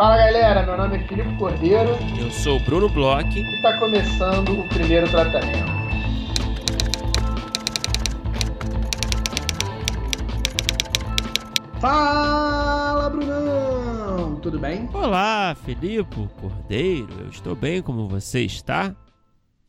Fala galera, meu nome é Filipe Cordeiro. Eu sou o Bruno Bloch. E está começando o primeiro tratamento. Fala Brunão! Tudo bem? Olá, Filipe Cordeiro. Eu estou bem, como você está?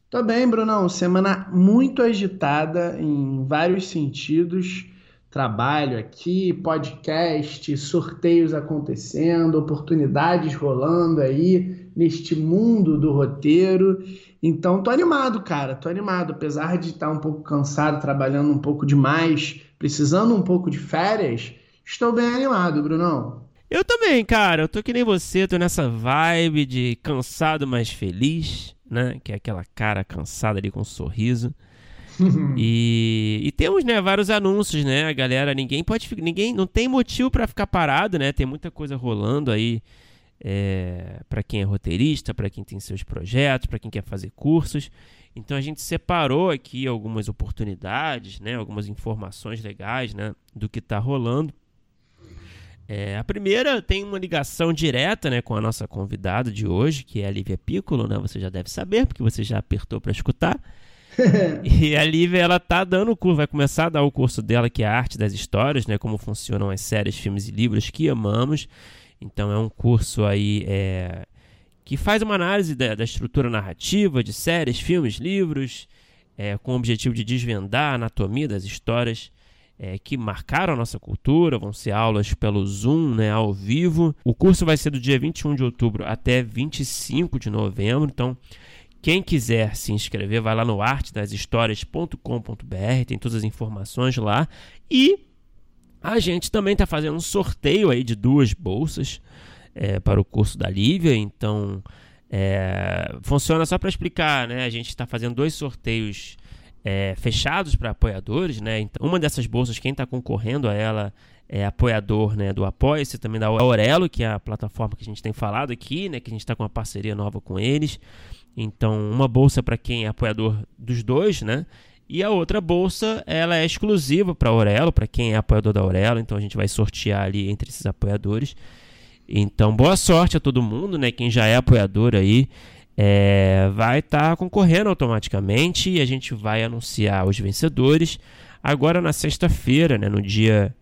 Tô bem, Brunão. Semana muito agitada em vários sentidos trabalho aqui, podcast, sorteios acontecendo, oportunidades rolando aí neste mundo do roteiro. Então, tô animado, cara, tô animado. Apesar de estar um pouco cansado, trabalhando um pouco demais, precisando um pouco de férias, estou bem animado, Brunão. Eu também, cara. Eu tô que nem você, tô nessa vibe de cansado, mas feliz, né? Que é aquela cara cansada ali com um sorriso. e, e, temos, né, vários anúncios, né? A galera, ninguém pode ninguém não tem motivo para ficar parado, né? Tem muita coisa rolando aí é, para quem é roteirista, para quem tem seus projetos, para quem quer fazer cursos. Então a gente separou aqui algumas oportunidades, né, algumas informações legais, né, do que está rolando. É, a primeira tem uma ligação direta, né, com a nossa convidada de hoje, que é a Lívia Piccolo, né? Você já deve saber, porque você já apertou para escutar. e a Lívia, ela tá dando o curso, vai começar a dar o curso dela, que é a arte das histórias, né? Como funcionam as séries, filmes e livros que amamos. Então é um curso aí é, que faz uma análise da, da, estrutura narrativa de séries, filmes, livros, é, com o objetivo de desvendar a anatomia das histórias é, que marcaram a nossa cultura. Vão ser aulas pelo Zoom, né, ao vivo. O curso vai ser do dia 21 de outubro até 25 de novembro. Então quem quiser se inscrever, vai lá no artedashistórias.com.br, tem todas as informações lá. E a gente também está fazendo um sorteio aí de duas bolsas é, para o curso da Lívia. Então, é, funciona só para explicar, né? A gente está fazendo dois sorteios é, fechados para apoiadores, né? Então, uma dessas bolsas, quem está concorrendo a ela é apoiador né, do Apoia-se, também da Aurelo, que é a plataforma que a gente tem falado aqui, né? Que a gente está com uma parceria nova com eles. Então, uma bolsa para quem é apoiador dos dois, né? E a outra bolsa, ela é exclusiva para Aurelo, para quem é apoiador da Aurelo. Então, a gente vai sortear ali entre esses apoiadores. Então, boa sorte a todo mundo, né? Quem já é apoiador aí, é, vai estar tá concorrendo automaticamente e a gente vai anunciar os vencedores agora na sexta-feira, né? No dia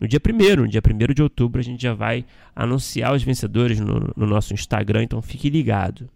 no dia 1 no dia 1 de outubro, a gente já vai anunciar os vencedores no, no nosso Instagram, então fique ligado.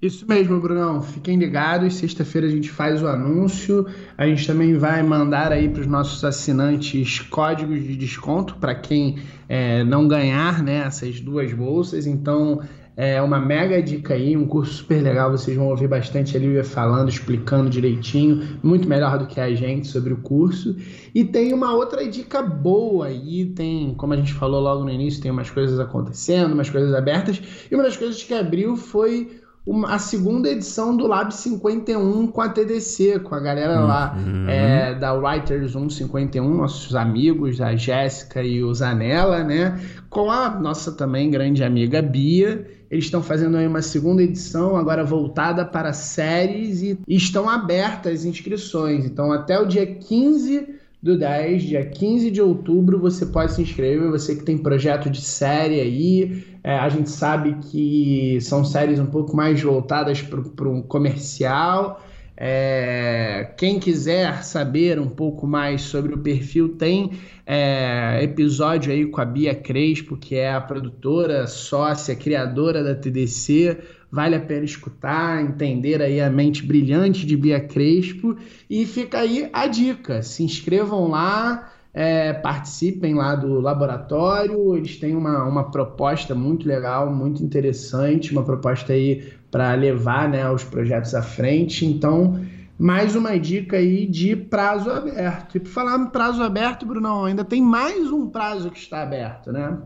Isso mesmo, Brunão. Fiquem ligados. Sexta-feira a gente faz o anúncio. A gente também vai mandar aí para os nossos assinantes códigos de desconto para quem é, não ganhar né, essas duas bolsas. Então é uma mega dica aí, um curso super legal. Vocês vão ouvir bastante a Lívia falando, explicando direitinho, muito melhor do que a gente sobre o curso. E tem uma outra dica boa aí, tem, como a gente falou logo no início, tem umas coisas acontecendo, umas coisas abertas. E uma das coisas que abriu foi uma, a segunda edição do Lab 51 com a TDC, com a galera lá uhum. é, da Writers 151, nossos amigos, a Jéssica e o Zanella, né? Com a nossa também grande amiga Bia. Eles estão fazendo aí uma segunda edição, agora voltada para séries, e, e estão abertas as inscrições. Então, até o dia 15 do 10, dia 15 de outubro, você pode se inscrever. Você que tem projeto de série aí, é, a gente sabe que são séries um pouco mais voltadas para um comercial. É, quem quiser saber um pouco mais sobre o perfil, tem é, episódio aí com a Bia Crespo, que é a produtora, sócia, criadora da TDC vale a pena escutar, entender aí a mente brilhante de Bia Crespo. E fica aí a dica: se inscrevam lá. É, participem lá do laboratório, eles têm uma, uma proposta muito legal, muito interessante, uma proposta aí para levar né, os projetos à frente. Então, mais uma dica aí de prazo aberto. E por falar em prazo aberto, Brunão, ainda tem mais um prazo que está aberto, né?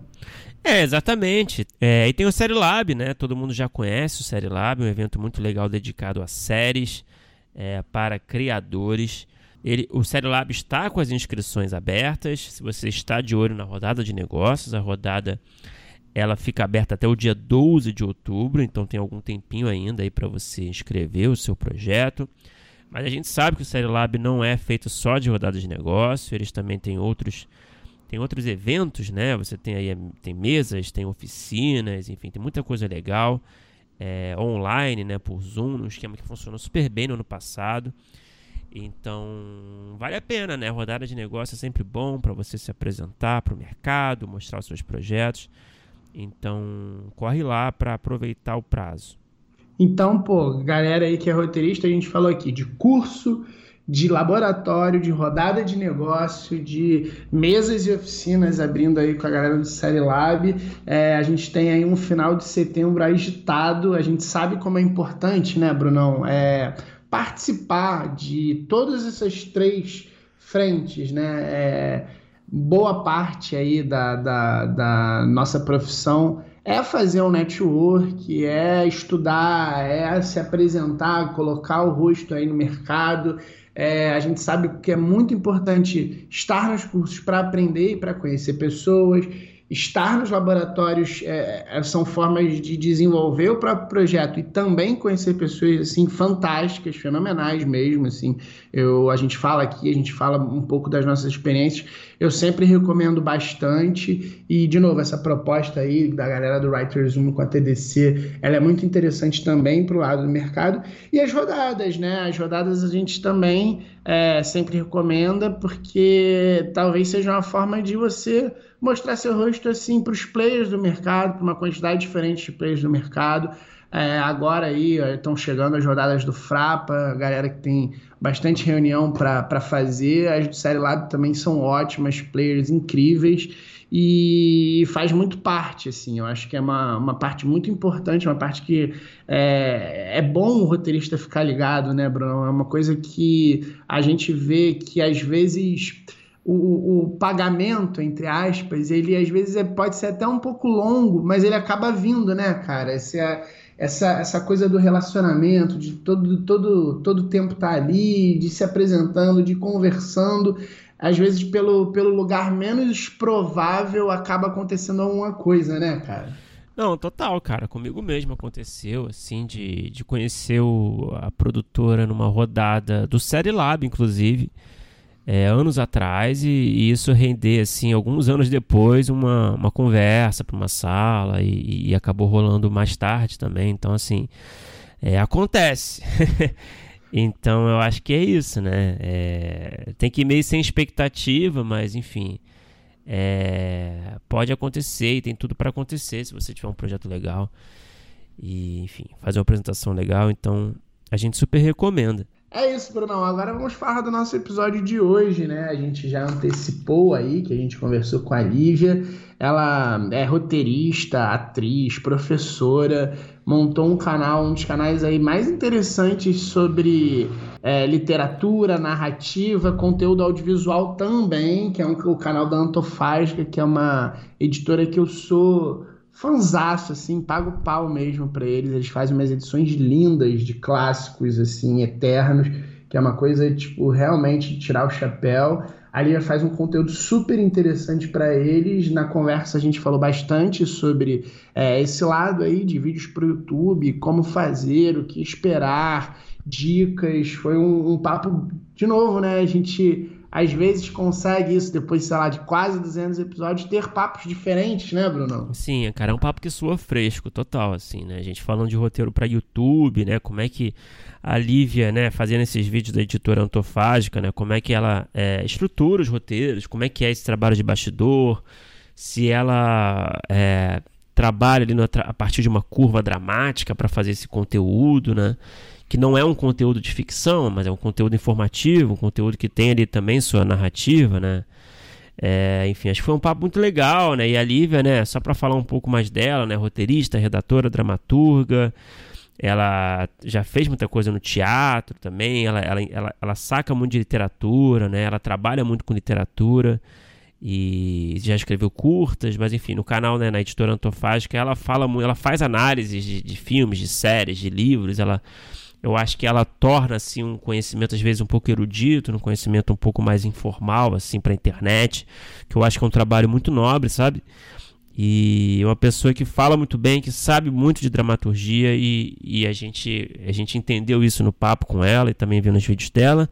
É, exatamente. É, e tem o Série Lab, né? Todo mundo já conhece o Série Lab, um evento muito legal dedicado a séries é, para criadores. Ele, o Série Lab está com as inscrições abertas. Se você está de olho na rodada de negócios, a rodada ela fica aberta até o dia 12 de outubro, então tem algum tempinho ainda aí para você inscrever o seu projeto. Mas a gente sabe que o Série Lab não é feito só de rodadas de negócio, eles também têm outros tem outros eventos, né? Você tem aí tem mesas, tem oficinas, enfim, tem muita coisa legal é, online, né? Por Zoom, um esquema que funcionou super bem no ano passado. Então, vale a pena, né? Rodada de negócio é sempre bom para você se apresentar para o mercado, mostrar os seus projetos. Então, corre lá para aproveitar o prazo. Então, pô, galera aí que é roteirista, a gente falou aqui de curso, de laboratório, de rodada de negócio, de mesas e oficinas abrindo aí com a galera do Série Lab. É, a gente tem aí um final de setembro agitado. A gente sabe como é importante, né, Brunão? É, participar de todas essas três frentes, né? É, boa parte aí da, da, da nossa profissão é fazer um network, é estudar, é se apresentar, colocar o rosto aí no mercado. É, a gente sabe que é muito importante estar nos cursos para aprender e para conhecer pessoas estar nos laboratórios é, é, são formas de desenvolver o próprio projeto e também conhecer pessoas assim fantásticas, fenomenais mesmo, assim. Eu a gente fala aqui, a gente fala um pouco das nossas experiências. Eu sempre recomendo bastante e de novo essa proposta aí da galera do Writers 1 com a TDC, ela é muito interessante também para o lado do mercado e as rodadas, né? As rodadas a gente também é, sempre recomenda porque talvez seja uma forma de você mostrar seu rosto assim para os players do mercado, para uma quantidade diferente de players do mercado. É, agora aí estão chegando as rodadas do Frapa, galera que tem bastante reunião para fazer. As do Série Lab também são ótimas, players incríveis e faz muito parte, assim. Eu acho que é uma, uma parte muito importante, uma parte que é, é bom o roteirista ficar ligado, né, Bruno? É uma coisa que a gente vê que às vezes o, o, pagamento, entre aspas, ele às vezes é, pode ser até um pouco longo, mas ele acaba vindo, né, cara? Essa, essa, essa coisa do relacionamento, de todo, todo, todo tempo estar tá ali, de se apresentando, de conversando. Às vezes, pelo, pelo lugar menos provável, acaba acontecendo alguma coisa, né, cara? Não, total, cara. Comigo mesmo aconteceu, assim, de, de conhecer o, a produtora numa rodada do Série Lab, inclusive é, anos atrás e, e, isso render, assim, alguns anos depois, uma, uma conversa para uma sala e, e, acabou rolando mais tarde também. Então, assim, é, acontece. então, eu acho que é isso, né? É, tem que ir meio sem expectativa, mas, enfim, é, pode acontecer e tem tudo para acontecer se você tiver um projeto legal e, enfim, fazer uma apresentação legal. Então, a gente super recomenda. É isso, Brunão. Agora vamos falar do nosso episódio de hoje, né? A gente já antecipou aí que a gente conversou com a Lívia. Ela é roteirista, atriz, professora, montou um canal, um dos canais aí mais interessantes sobre é, literatura, narrativa, conteúdo audiovisual também, que é um, o canal da Antofágica, que é uma editora que eu sou fanzaço, assim, pago pau mesmo para eles. Eles fazem umas edições lindas de clássicos, assim, eternos, que é uma coisa, tipo, realmente tirar o chapéu. A Lia faz um conteúdo super interessante para eles. Na conversa a gente falou bastante sobre é, esse lado aí de vídeos para o YouTube, como fazer, o que esperar, dicas. Foi um, um papo, de novo, né? A gente às vezes consegue isso depois, sei lá, de quase 200 episódios, ter papos diferentes, né, Bruno? Sim, cara, é um papo que soa fresco, total, assim, né? A gente falando de roteiro para YouTube, né? Como é que a Lívia, né, fazendo esses vídeos da editora Antofágica, né? Como é que ela é, estrutura os roteiros, como é que é esse trabalho de bastidor, se ela é, trabalha ali no, a partir de uma curva dramática para fazer esse conteúdo, né? Que não é um conteúdo de ficção, mas é um conteúdo informativo, um conteúdo que tem ali também sua narrativa, né? É, enfim, acho que foi um papo muito legal, né? E a Lívia, né? Só para falar um pouco mais dela, né? Roteirista, redatora, dramaturga. Ela já fez muita coisa no teatro também. Ela, ela, ela, ela saca muito de literatura, né? Ela trabalha muito com literatura e já escreveu curtas, mas enfim, no canal, né, na editora Antofágica, ela fala, ela faz análises de, de filmes, de séries, de livros. Ela eu acho que ela torna assim um conhecimento às vezes um pouco erudito, um conhecimento um pouco mais informal assim para a internet, que eu acho que é um trabalho muito nobre, sabe? E uma pessoa que fala muito bem, que sabe muito de dramaturgia e, e a gente a gente entendeu isso no papo com ela e também vendo os vídeos dela.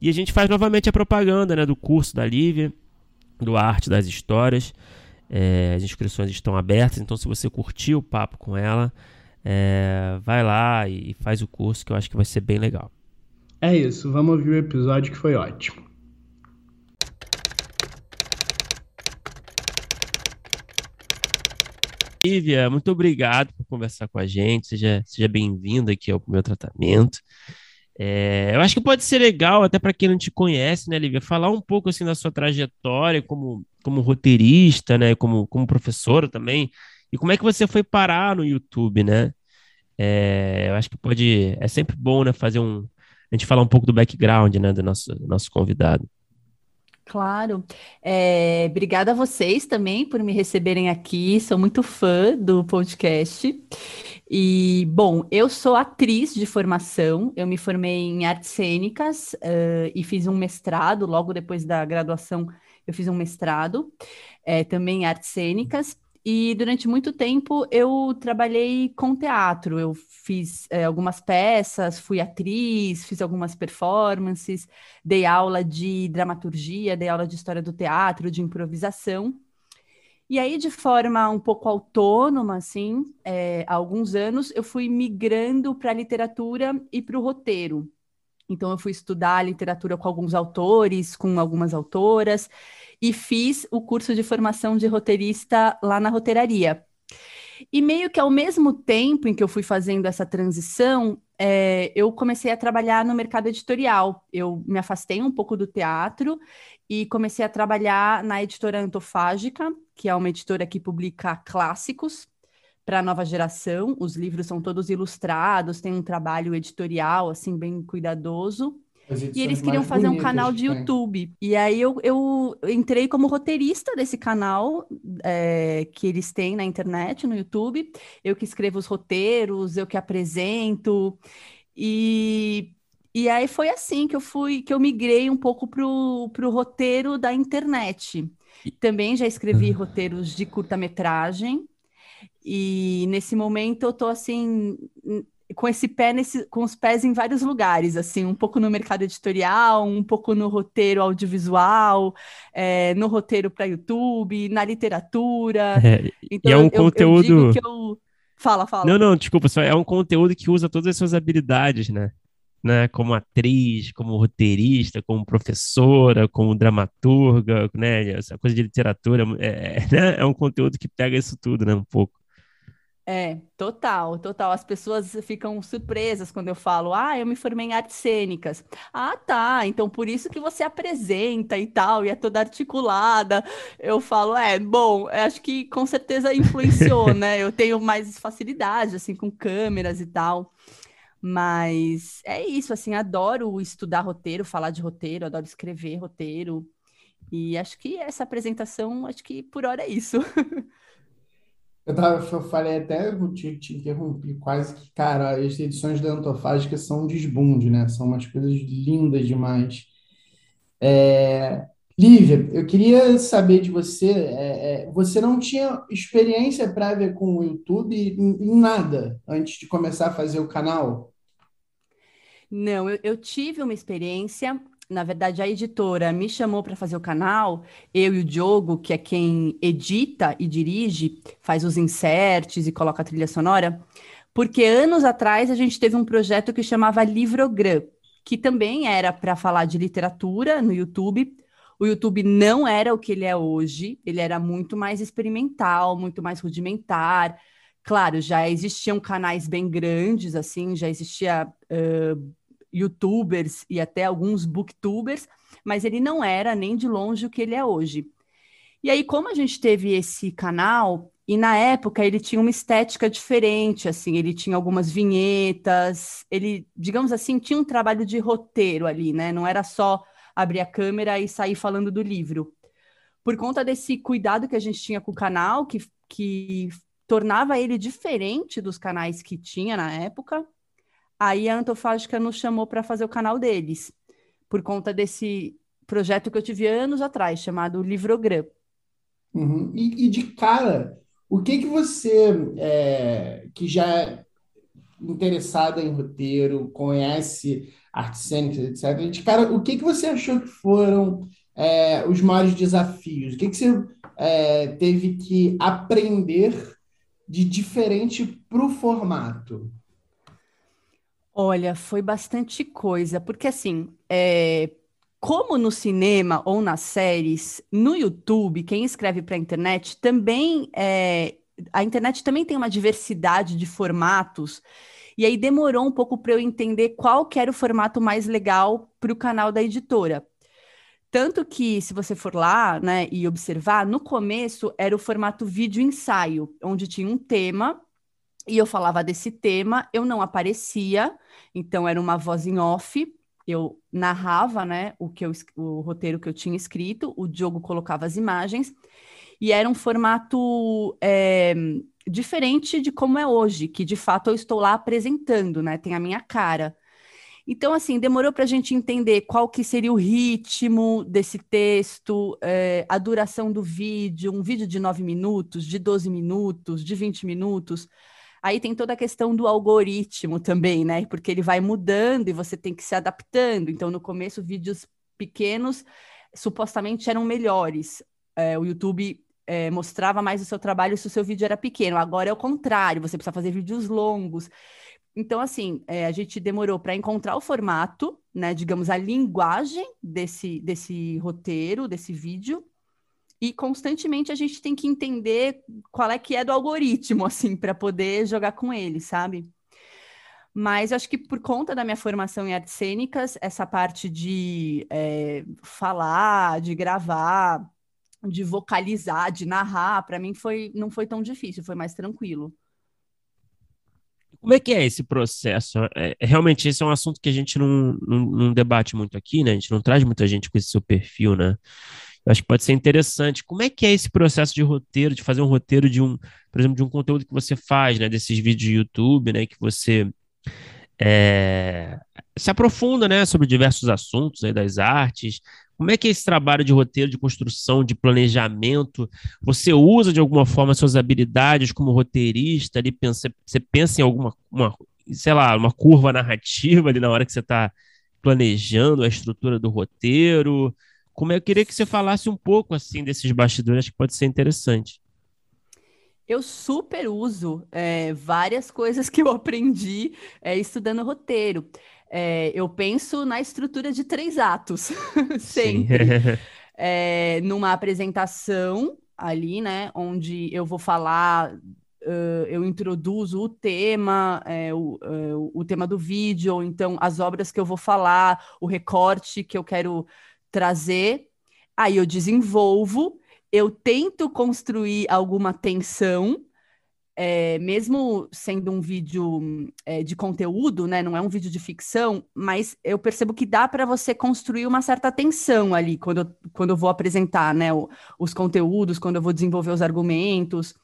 E a gente faz novamente a propaganda, né, do curso da Lívia. do Arte das Histórias. É, as inscrições estão abertas, então se você curtiu o papo com ela, é, vai lá e faz o curso que eu acho que vai ser bem legal. É isso, vamos ouvir o episódio que foi ótimo. Lívia, muito obrigado por conversar com a gente. Seja, seja bem-vindo aqui ao meu tratamento. É, eu acho que pode ser legal, até para quem não te conhece, né, Lívia, falar um pouco assim da sua trajetória como, como roteirista, né, como, como professora também, e como é que você foi parar no YouTube, né? É, eu acho que pode, é sempre bom, né, fazer um, a gente falar um pouco do background, né, do nosso, do nosso convidado. Claro. É, obrigada a vocês também por me receberem aqui. Sou muito fã do podcast. E, bom, eu sou atriz de formação. Eu me formei em artes cênicas uh, e fiz um mestrado. Logo depois da graduação, eu fiz um mestrado é, também em artes cênicas. E durante muito tempo eu trabalhei com teatro. Eu fiz é, algumas peças, fui atriz, fiz algumas performances, dei aula de dramaturgia, dei aula de história do teatro, de improvisação. E aí, de forma um pouco autônoma, assim, é, há alguns anos, eu fui migrando para a literatura e para o roteiro. Então, eu fui estudar literatura com alguns autores, com algumas autoras, e fiz o curso de formação de roteirista lá na roteiraria. E meio que ao mesmo tempo em que eu fui fazendo essa transição, é, eu comecei a trabalhar no mercado editorial. Eu me afastei um pouco do teatro e comecei a trabalhar na editora Antofágica, que é uma editora que publica clássicos para a nova geração. Os livros são todos ilustrados, tem um trabalho editorial assim bem cuidadoso. E eles queriam fazer um canal de YouTube. E aí eu, eu entrei como roteirista desse canal é, que eles têm na internet, no YouTube. Eu que escrevo os roteiros, eu que apresento. E, e aí foi assim que eu fui, que eu migrei um pouco pro, pro roteiro da internet. Também já escrevi uhum. roteiros de curta-metragem. E nesse momento eu tô assim com esse pé nesse, com os pés em vários lugares, assim, um pouco no mercado editorial, um pouco no roteiro audiovisual, é, no roteiro para YouTube, na literatura. É, então, e é um eu, conteúdo. Eu. Fala, fala. Não, não, desculpa, só é um conteúdo que usa todas as suas habilidades, né? Né, como atriz, como roteirista, como professora, como dramaturga, né, essa coisa de literatura, é, né, é um conteúdo que pega isso tudo, né, um pouco. É, total, total. As pessoas ficam surpresas quando eu falo, ah, eu me formei em artes cênicas. Ah, tá, então por isso que você apresenta e tal, e é toda articulada. Eu falo, é, bom, acho que com certeza influenciou, né? Eu tenho mais facilidade, assim, com câmeras e tal. Mas é isso, assim, adoro estudar roteiro, falar de roteiro, adoro escrever roteiro. E acho que essa apresentação, acho que por hora é isso. Eu, tava, eu falei até, vou te, te interromper, quase que, cara, as edições da Antofágica são um desbunde, né? São umas coisas lindas demais. É, Lívia, eu queria saber de você, é, é, você não tinha experiência prévia com o YouTube em, em nada antes de começar a fazer o canal? Não, eu, eu tive uma experiência na verdade, a editora me chamou para fazer o canal, eu e o Diogo, que é quem edita e dirige, faz os inserts e coloca a trilha sonora, porque anos atrás a gente teve um projeto que chamava Livrogram, que também era para falar de literatura no YouTube. O YouTube não era o que ele é hoje, ele era muito mais experimental, muito mais rudimentar. Claro, já existiam canais bem grandes, assim, já existia uh, youtubers e até alguns booktubers, mas ele não era nem de longe o que ele é hoje. E aí, como a gente teve esse canal, e na época ele tinha uma estética diferente, assim, ele tinha algumas vinhetas, ele, digamos assim, tinha um trabalho de roteiro ali, né? Não era só abrir a câmera e sair falando do livro. Por conta desse cuidado que a gente tinha com o canal, que, que tornava ele diferente dos canais que tinha na época, Aí a Antofágica nos chamou para fazer o canal deles, por conta desse projeto que eu tive anos atrás, chamado Livrogram. Uhum. E, e, de cara, o que que você, é, que já é interessada em roteiro, conhece artes cênicas, etc., de cara, o que que você achou que foram é, os maiores desafios? O que, que você é, teve que aprender de diferente para o formato? Olha, foi bastante coisa, porque assim, é, como no cinema ou nas séries, no YouTube, quem escreve para a internet também é, a internet também tem uma diversidade de formatos. E aí demorou um pouco para eu entender qual que era o formato mais legal para o canal da editora. Tanto que, se você for lá né, e observar, no começo era o formato vídeo ensaio, onde tinha um tema e eu falava desse tema, eu não aparecia, então era uma voz em off, eu narrava né, o, que eu, o roteiro que eu tinha escrito, o Diogo colocava as imagens, e era um formato é, diferente de como é hoje, que de fato eu estou lá apresentando, né? Tem a minha cara. Então, assim, demorou para a gente entender qual que seria o ritmo desse texto, é, a duração do vídeo, um vídeo de 9 minutos, de 12 minutos, de 20 minutos. Aí tem toda a questão do algoritmo também, né? Porque ele vai mudando e você tem que se adaptando. Então, no começo, vídeos pequenos supostamente eram melhores. É, o YouTube é, mostrava mais o seu trabalho se o seu vídeo era pequeno. Agora é o contrário, você precisa fazer vídeos longos. Então, assim, é, a gente demorou para encontrar o formato, né? Digamos, a linguagem desse, desse roteiro, desse vídeo. E constantemente a gente tem que entender qual é que é do algoritmo, assim, para poder jogar com ele, sabe? Mas acho que por conta da minha formação em artes cênicas, essa parte de é, falar, de gravar, de vocalizar, de narrar, para mim foi não foi tão difícil, foi mais tranquilo. Como é que é esse processo? É, é, realmente, esse é um assunto que a gente não, não, não, debate muito aqui, né? A gente não traz muita gente com esse seu perfil, né? Acho que pode ser interessante. Como é que é esse processo de roteiro, de fazer um roteiro de um, por exemplo, de um conteúdo que você faz, né? Desses vídeos de YouTube, né? Que você é, se aprofunda, né? Sobre diversos assuntos aí das artes. Como é que é esse trabalho de roteiro, de construção, de planejamento? Você usa de alguma forma suas habilidades como roteirista? Ali pensa, você pensa em alguma, uma, sei lá, uma curva narrativa ali na hora que você está planejando a estrutura do roteiro? Como eu queria que você falasse um pouco assim desses bastidores, acho que pode ser interessante. Eu super uso é, várias coisas que eu aprendi é, estudando roteiro. É, eu penso na estrutura de três atos, sempre. é, numa apresentação ali, né, onde eu vou falar, uh, eu introduzo o tema, é, o, uh, o tema do vídeo, ou então as obras que eu vou falar, o recorte que eu quero trazer. Aí eu desenvolvo, eu tento construir alguma tensão é, mesmo sendo um vídeo é, de conteúdo, né, não é um vídeo de ficção, mas eu percebo que dá para você construir uma certa tensão ali quando eu, quando eu vou apresentar né, o, os conteúdos, quando eu vou desenvolver os argumentos.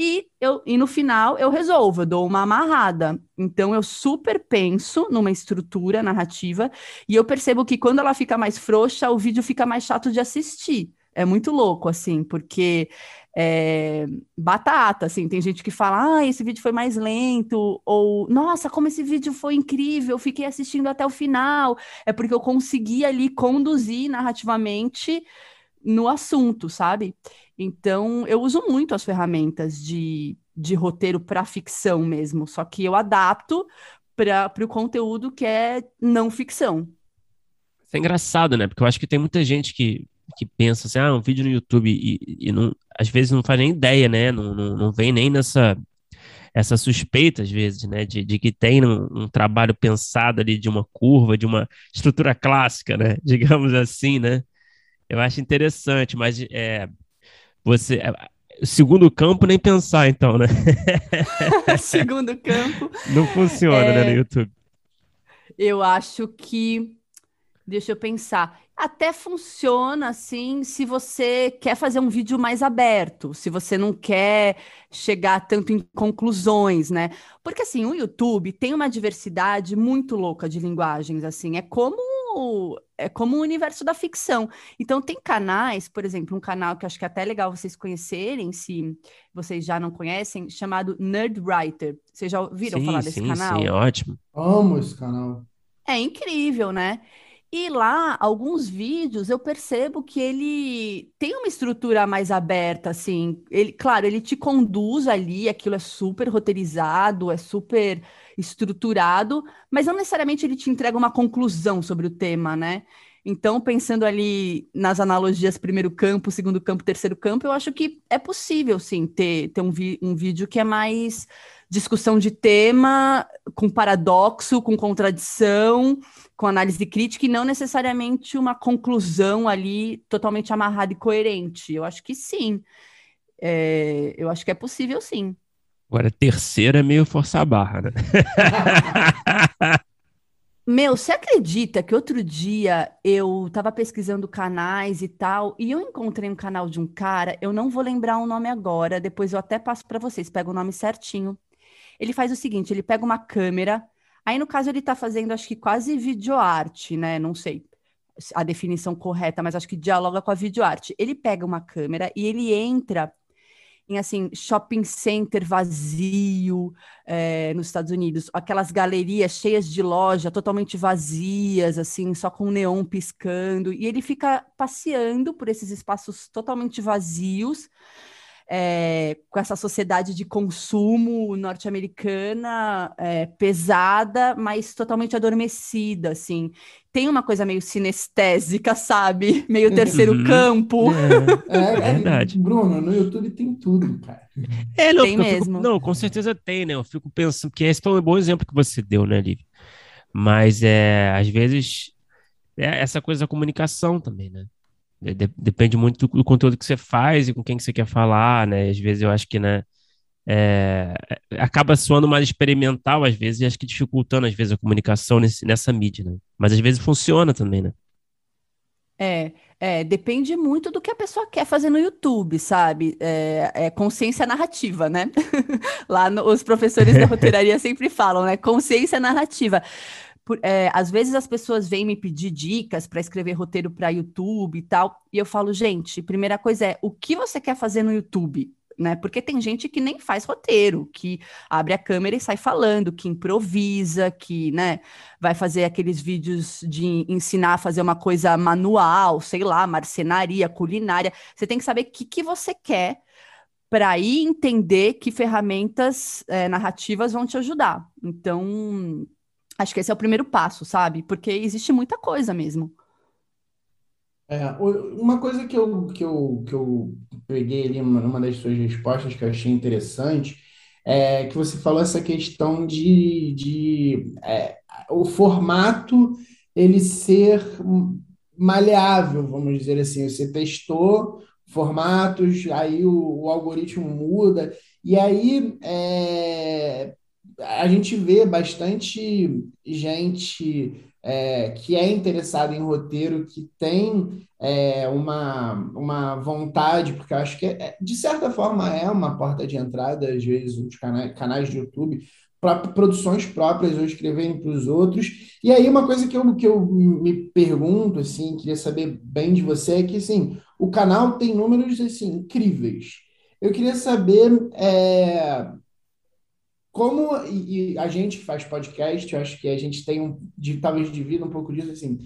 E, eu, e no final eu resolvo, eu dou uma amarrada. Então eu super penso numa estrutura narrativa e eu percebo que quando ela fica mais frouxa, o vídeo fica mais chato de assistir. É muito louco, assim, porque é, batata, assim, tem gente que fala, ah, esse vídeo foi mais lento, ou, nossa, como esse vídeo foi incrível, fiquei assistindo até o final, é porque eu consegui ali conduzir narrativamente no assunto, sabe? Então, eu uso muito as ferramentas de, de roteiro para ficção mesmo, só que eu adapto para o conteúdo que é não ficção. Isso é engraçado, né? Porque eu acho que tem muita gente que que pensa assim, ah, um vídeo no YouTube e, e não, às vezes não faz nem ideia, né? Não, não, não vem nem nessa essa suspeita, às vezes, né, de, de que tem um, um, trabalho pensado ali de uma curva, de uma estrutura clássica, né, digamos assim, né? Eu acho interessante, mas é, você, é, segundo campo, nem pensar, então, né? segundo campo. Não funciona, é, né, no YouTube. Eu acho que, deixa eu pensar, até funciona assim se você quer fazer um vídeo mais aberto, se você não quer chegar tanto em conclusões, né? Porque assim, o YouTube tem uma diversidade muito louca de linguagens, assim, é como é como o universo da ficção. Então tem canais, por exemplo, um canal que acho que é até legal vocês conhecerem, se vocês já não conhecem, chamado Nerd Writer. Vocês já ouviram sim, falar desse sim, canal? Sim, ótimo. Amo esse canal. É incrível, né? E lá, alguns vídeos, eu percebo que ele tem uma estrutura mais aberta, assim. Ele, claro, ele te conduz ali, aquilo é super roteirizado, é super estruturado, mas não necessariamente ele te entrega uma conclusão sobre o tema, né? Então, pensando ali nas analogias primeiro campo, segundo campo, terceiro campo, eu acho que é possível, sim, ter, ter um, um vídeo que é mais discussão de tema, com paradoxo, com contradição, com análise crítica e não necessariamente uma conclusão ali totalmente amarrada e coerente. Eu acho que sim. É, eu acho que é possível sim. Agora, terceira é meio forçar a barra, né? Meu, você acredita que outro dia eu estava pesquisando canais e tal, e eu encontrei um canal de um cara, eu não vou lembrar o nome agora, depois eu até passo para vocês, pego o nome certinho. Ele faz o seguinte, ele pega uma câmera, Aí, no caso, ele está fazendo, acho que quase videoarte, né? Não sei a definição correta, mas acho que dialoga com a videoarte. Ele pega uma câmera e ele entra em assim shopping center vazio é, nos Estados Unidos, aquelas galerias cheias de loja totalmente vazias, assim, só com neon piscando, e ele fica passeando por esses espaços totalmente vazios é, com essa sociedade de consumo norte-americana é, pesada, mas totalmente adormecida, assim. Tem uma coisa meio sinestésica, sabe? Meio terceiro uhum. campo. É, é, é, verdade. Bruno, no YouTube tem tudo, cara. É, não, tem mesmo. Fico, não, com certeza tem, né? Eu fico pensando que esse foi um bom exemplo que você deu, né, Lívia? Mas é, às vezes é essa coisa da comunicação também, né? Depende muito do, do, conteúdo que você faz e com quem que você quer falar, né? Às vezes eu acho que, né, é, acaba soando mais experimental às vezes e acho que dificultando às vezes a comunicação nesse, nessa mídia, né? Mas às vezes funciona também, né? É, é, depende muito do que a pessoa quer fazer no YouTube, sabe? É, é consciência narrativa, né? Lá no, os professores da roteiraria sempre falam, né? Consciência narrativa. Por, é, às vezes as pessoas vêm me pedir dicas para escrever roteiro para YouTube e tal, e eu falo, gente, primeira coisa é o que você quer fazer no YouTube? Né? Porque tem gente que nem faz roteiro, que abre a câmera e sai falando, que improvisa, que né, vai fazer aqueles vídeos de ensinar a fazer uma coisa manual, sei lá, marcenaria, culinária. Você tem que saber o que, que você quer para aí entender que ferramentas é, narrativas vão te ajudar. Então, Acho que esse é o primeiro passo, sabe? Porque existe muita coisa mesmo. É, uma coisa que eu, que eu, que eu peguei ali numa das suas respostas que eu achei interessante é que você falou essa questão de, de é, o formato ele ser maleável, vamos dizer assim. Você testou formatos, aí o, o algoritmo muda, e aí é, a gente vê bastante gente é, que é interessada em roteiro, que tem é, uma, uma vontade, porque eu acho que, é, de certa forma, é uma porta de entrada, às vezes, nos canais, canais de YouTube, para produções próprias ou escreverem para os outros. E aí, uma coisa que eu, que eu me pergunto, assim, queria saber bem de você, é que, assim, o canal tem números, assim, incríveis. Eu queria saber é, como e, e a gente faz podcast, eu acho que a gente tem um, de, talvez divida um pouco disso assim.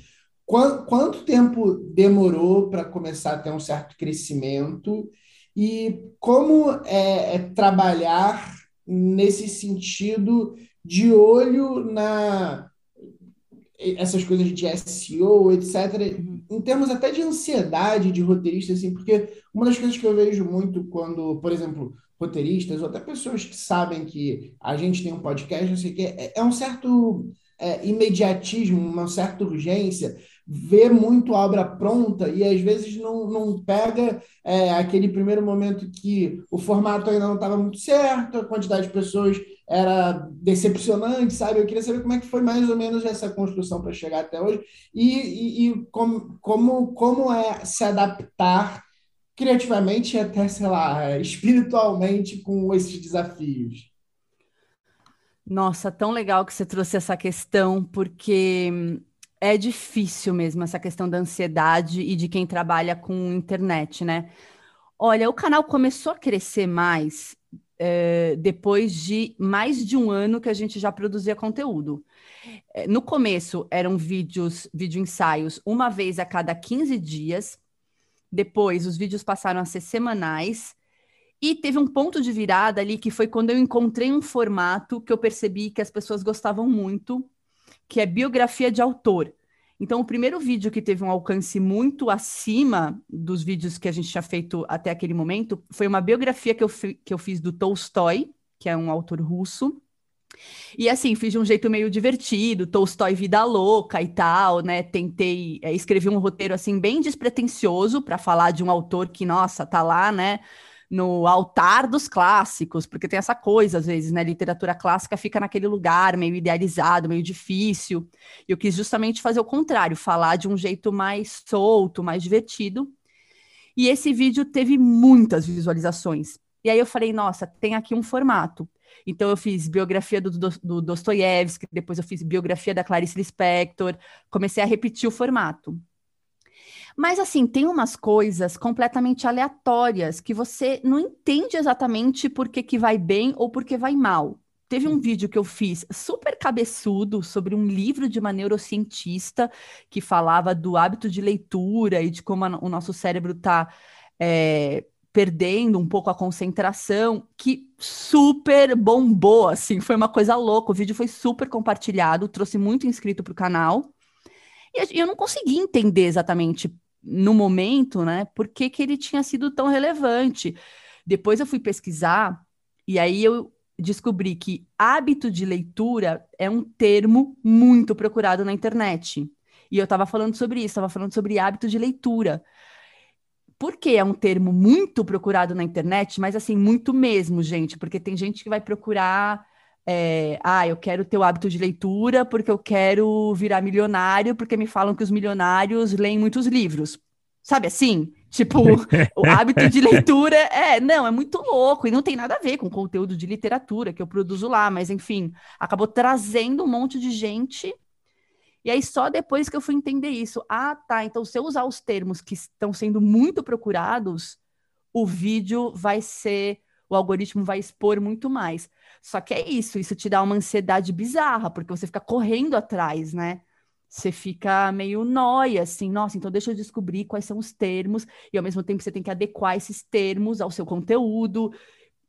Quanto, quanto tempo demorou para começar a ter um certo crescimento e como é, é trabalhar nesse sentido de olho na essas coisas de SEO, etc., em termos até de ansiedade de roteirista, assim, porque uma das coisas que eu vejo muito quando, por exemplo, roteiristas ou até pessoas que sabem que a gente tem um podcast, não sei o que, é, é um certo é, imediatismo, uma certa urgência, ver muito a obra pronta e às vezes não, não pega é, aquele primeiro momento que o formato ainda não estava muito certo, a quantidade de pessoas era decepcionante, sabe? Eu queria saber como é que foi mais ou menos essa construção para chegar até hoje e, e, e como, como, como é se adaptar criativamente e até, sei lá, espiritualmente com esses desafios? Nossa, tão legal que você trouxe essa questão, porque é difícil mesmo essa questão da ansiedade e de quem trabalha com internet, né? Olha, o canal começou a crescer mais é, depois de mais de um ano que a gente já produzia conteúdo. É, no começo eram vídeos, vídeo ensaios, uma vez a cada 15 dias. Depois os vídeos passaram a ser semanais. E teve um ponto de virada ali que foi quando eu encontrei um formato que eu percebi que as pessoas gostavam muito, que é biografia de autor. Então, o primeiro vídeo que teve um alcance muito acima dos vídeos que a gente tinha feito até aquele momento foi uma biografia que eu, que eu fiz do Tolstói, que é um autor russo. E assim, fiz de um jeito meio divertido, Tolstói vida louca e tal, né? Tentei é, escrever um roteiro assim bem despretensioso para falar de um autor que, nossa, tá lá, né? no altar dos clássicos, porque tem essa coisa, às vezes, né? Literatura clássica fica naquele lugar meio idealizado, meio difícil. Eu quis justamente fazer o contrário, falar de um jeito mais solto, mais divertido. E esse vídeo teve muitas visualizações. E aí eu falei, nossa, tem aqui um formato. Então eu fiz biografia do, do, do Dostoiévski, depois eu fiz biografia da Clarice Lispector, comecei a repetir o formato. Mas assim, tem umas coisas completamente aleatórias que você não entende exatamente por que, que vai bem ou por que vai mal. Teve um vídeo que eu fiz super cabeçudo sobre um livro de uma neurocientista que falava do hábito de leitura e de como a, o nosso cérebro está é, perdendo um pouco a concentração, que super bombou, assim, foi uma coisa louca. O vídeo foi super compartilhado, trouxe muito inscrito para o canal. E eu não consegui entender exatamente no momento, né, por que, que ele tinha sido tão relevante. Depois eu fui pesquisar e aí eu descobri que hábito de leitura é um termo muito procurado na internet. E eu estava falando sobre isso, estava falando sobre hábito de leitura. Porque é um termo muito procurado na internet, mas assim, muito mesmo, gente, porque tem gente que vai procurar é, ah, eu quero ter o hábito de leitura porque eu quero virar milionário, porque me falam que os milionários leem muitos livros. Sabe assim? Tipo, o hábito de leitura é, não, é muito louco e não tem nada a ver com o conteúdo de literatura que eu produzo lá, mas enfim, acabou trazendo um monte de gente. E aí, só depois que eu fui entender isso. Ah, tá. Então, se eu usar os termos que estão sendo muito procurados, o vídeo vai ser, o algoritmo vai expor muito mais. Só que é isso, isso te dá uma ansiedade bizarra, porque você fica correndo atrás, né? Você fica meio nóia, assim, nossa, então deixa eu descobrir quais são os termos, e ao mesmo tempo você tem que adequar esses termos ao seu conteúdo,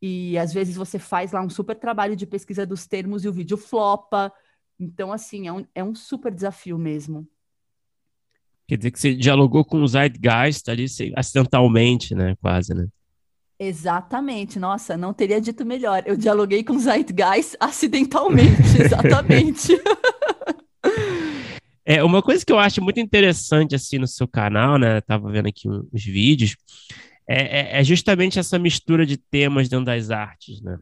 e às vezes você faz lá um super trabalho de pesquisa dos termos e o vídeo flopa. Então, assim, é um, é um super desafio mesmo. Quer dizer que você dialogou com o Zeitgeist ali acidentalmente, né? Quase, né? Exatamente, nossa, não teria dito melhor. Eu dialoguei com Zeitgeist acidentalmente, exatamente. é, uma coisa que eu acho muito interessante assim no seu canal, né? tava vendo aqui uns vídeos, é, é, é, justamente essa mistura de temas dentro das artes, né?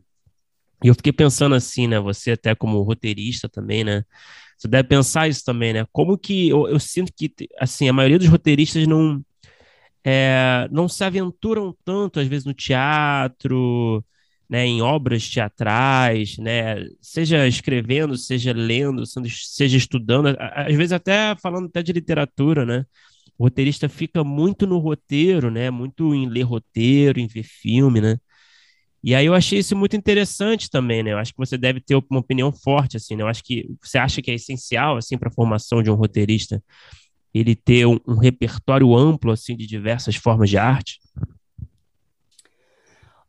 E eu fiquei pensando assim, né? Você até como roteirista também, né? Você deve pensar isso também, né? Como que eu, eu sinto que assim a maioria dos roteiristas não é, não se aventuram tanto, às vezes, no teatro, né, em obras teatrais, né, seja escrevendo, seja lendo, seja estudando, às vezes até falando até de literatura, né? O roteirista fica muito no roteiro, né? Muito em ler roteiro, em ver filme, né? E aí eu achei isso muito interessante também, né? Eu acho que você deve ter uma opinião forte, assim, né? Eu acho que você acha que é essencial, assim, para a formação de um roteirista ele ter um, um repertório amplo assim de diversas formas de arte?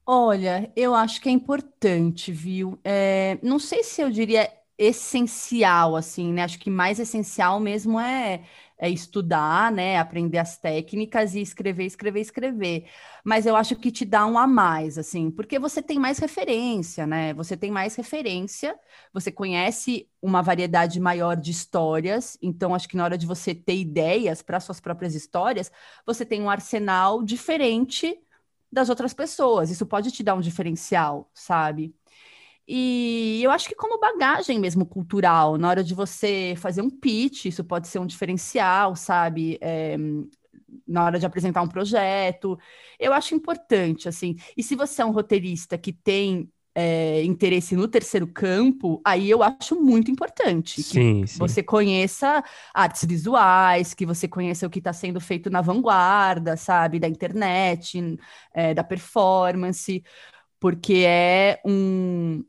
Olha, eu acho que é importante, viu? É, não sei se eu diria essencial, assim, né? Acho que mais essencial mesmo é é estudar, né, aprender as técnicas e escrever, escrever, escrever. Mas eu acho que te dá um a mais, assim, porque você tem mais referência, né? Você tem mais referência, você conhece uma variedade maior de histórias, então acho que na hora de você ter ideias para suas próprias histórias, você tem um arsenal diferente das outras pessoas. Isso pode te dar um diferencial, sabe? E eu acho que como bagagem mesmo cultural, na hora de você fazer um pitch, isso pode ser um diferencial, sabe? É, na hora de apresentar um projeto, eu acho importante, assim. E se você é um roteirista que tem é, interesse no terceiro campo, aí eu acho muito importante sim, que sim. você conheça artes visuais, que você conheça o que está sendo feito na vanguarda, sabe, da internet, é, da performance, porque é um,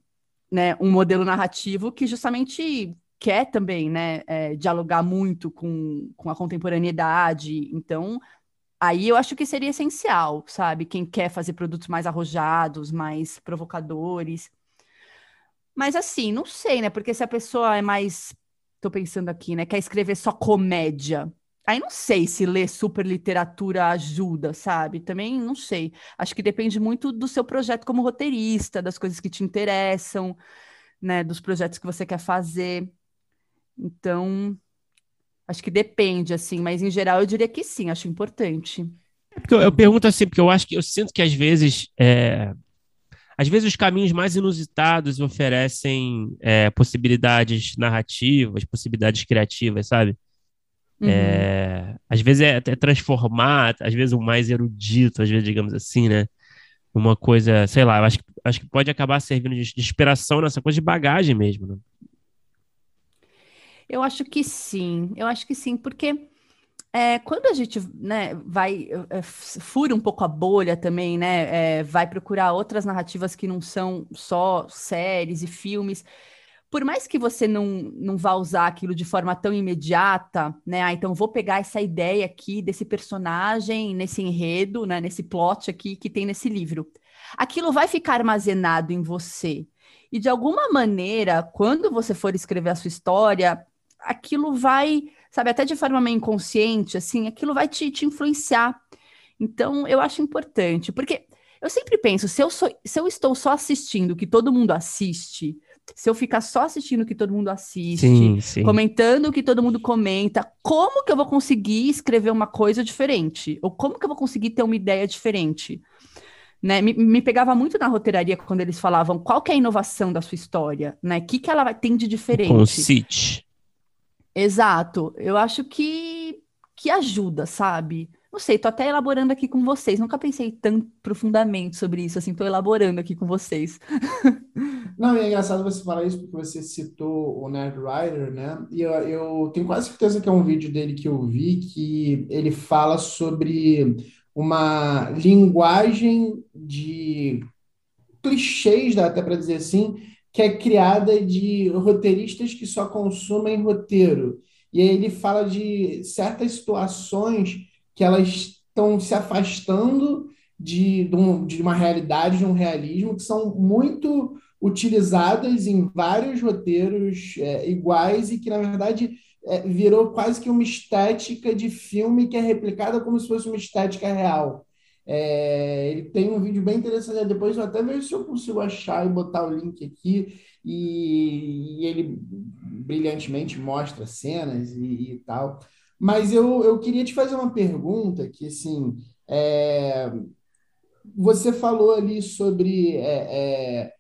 né, um modelo narrativo que justamente quer também né, é, dialogar muito com, com a contemporaneidade. Então, aí eu acho que seria essencial, sabe? Quem quer fazer produtos mais arrojados, mais provocadores. Mas assim, não sei, né? Porque se a pessoa é mais. Tô pensando aqui, né? Quer escrever só comédia. Aí não sei se ler super literatura ajuda, sabe? Também não sei. Acho que depende muito do seu projeto como roteirista, das coisas que te interessam, né? Dos projetos que você quer fazer. Então, acho que depende, assim, mas em geral eu diria que sim, acho importante. É eu, eu, pergunto assim, porque eu acho que eu sinto que às vezes é, às vezes os caminhos mais inusitados oferecem é, possibilidades narrativas, possibilidades criativas, sabe? Uhum. É, às vezes é, é, transformar, às vezes o mais erudito, às vezes, digamos assim, né? Uma coisa, sei lá, eu acho, acho que pode acabar servindo de, de inspiração nessa coisa de bagagem mesmo, né? Eu acho que sim, eu acho que sim, porque é, quando a gente né, vai é, fura um pouco a bolha também, né, é, vai procurar outras narrativas que não são só séries e filmes, por mais que você não, não vá usar aquilo de forma tão imediata, né? Ah, então vou pegar essa ideia aqui desse personagem, nesse enredo, né, nesse plot aqui que tem nesse livro. Aquilo vai ficar armazenado em você. E de alguma maneira, quando você for escrever a sua história, aquilo vai, sabe, até de forma meio inconsciente, assim, aquilo vai te, te influenciar. Então, eu acho importante, porque eu sempre penso, se eu, sou, se eu estou só assistindo o que todo mundo assiste, se eu ficar só assistindo o que todo mundo assiste, sim, sim. comentando o que todo mundo comenta, como que eu vou conseguir escrever uma coisa diferente? Ou como que eu vou conseguir ter uma ideia diferente? Né? Me, me, pegava muito na roteiraria quando eles falavam qual que é a inovação da sua história, né? O que, que ela tem de diferente? Concite. Exato. Eu acho que, que ajuda, sabe? Não sei, tô até elaborando aqui com vocês. Nunca pensei tão profundamente sobre isso, assim, tô elaborando aqui com vocês. Não, e é engraçado você falar isso porque você citou o Nerd Writer, né? E eu, eu tenho quase certeza que é um vídeo dele que eu vi que ele fala sobre uma linguagem de clichês, dá até para dizer assim, que é criada de roteiristas que só consumem roteiro. E aí ele fala de certas situações que elas estão se afastando de, de, um, de uma realidade, de um realismo, que são muito utilizadas em vários roteiros é, iguais e que, na verdade, é, virou quase que uma estética de filme que é replicada como se fosse uma estética real. É, ele tem um vídeo bem interessante. Depois eu até vejo se eu consigo achar e botar o link aqui. E, e ele brilhantemente mostra cenas e, e, tal. Mas eu, eu queria te fazer uma pergunta que, assim, é, você falou ali sobre é, é,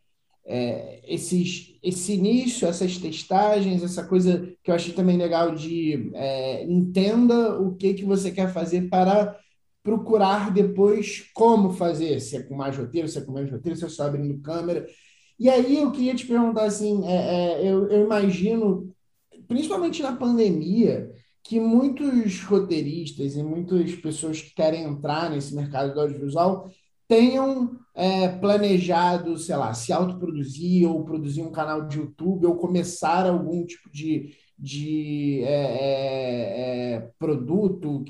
é esses, esse início, essas testagens, essa coisa que eu achei também legal de é, entenda o que, que você quer fazer para procurar depois como fazer, se é com mais roteiro, se é com menos roteiro, se é só abrindo câmera. E aí eu queria te perguntar assim, é, eu, eu imagino, principalmente na pandemia, que muitos roteiristas e muitas pessoas que querem entrar nesse mercado do audiovisual tenham é, planejado, sei lá, se autoproduzir ou produzir um canal de YouTube ou começar algum tipo de, de é, é, é produto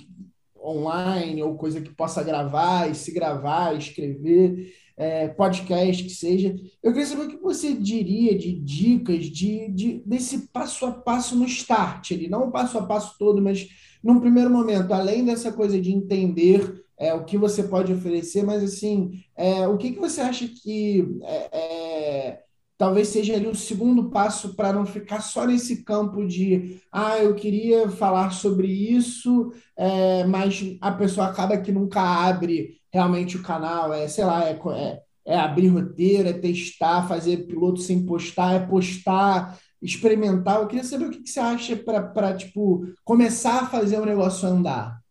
online ou coisa que possa gravar e se gravar, escrever, é, podcast que seja. Eu queria saber o que você diria de dicas de, de, desse passo a passo no start, ali, não o passo a passo todo, mas num primeiro momento, além dessa coisa de entender é, o que você pode oferecer, mas assim, é, o que, que você acha que é, é talvez seja ali o segundo passo para não ficar só nesse campo de ah, eu queria falar sobre isso, é, mas a pessoa acaba que nunca abre realmente o canal, é, sei lá, é, é, é abrir roteiro, é testar, fazer piloto sem postar, é postar, experimentar. Eu queria saber o que, que você acha para tipo, começar a fazer o negócio andar.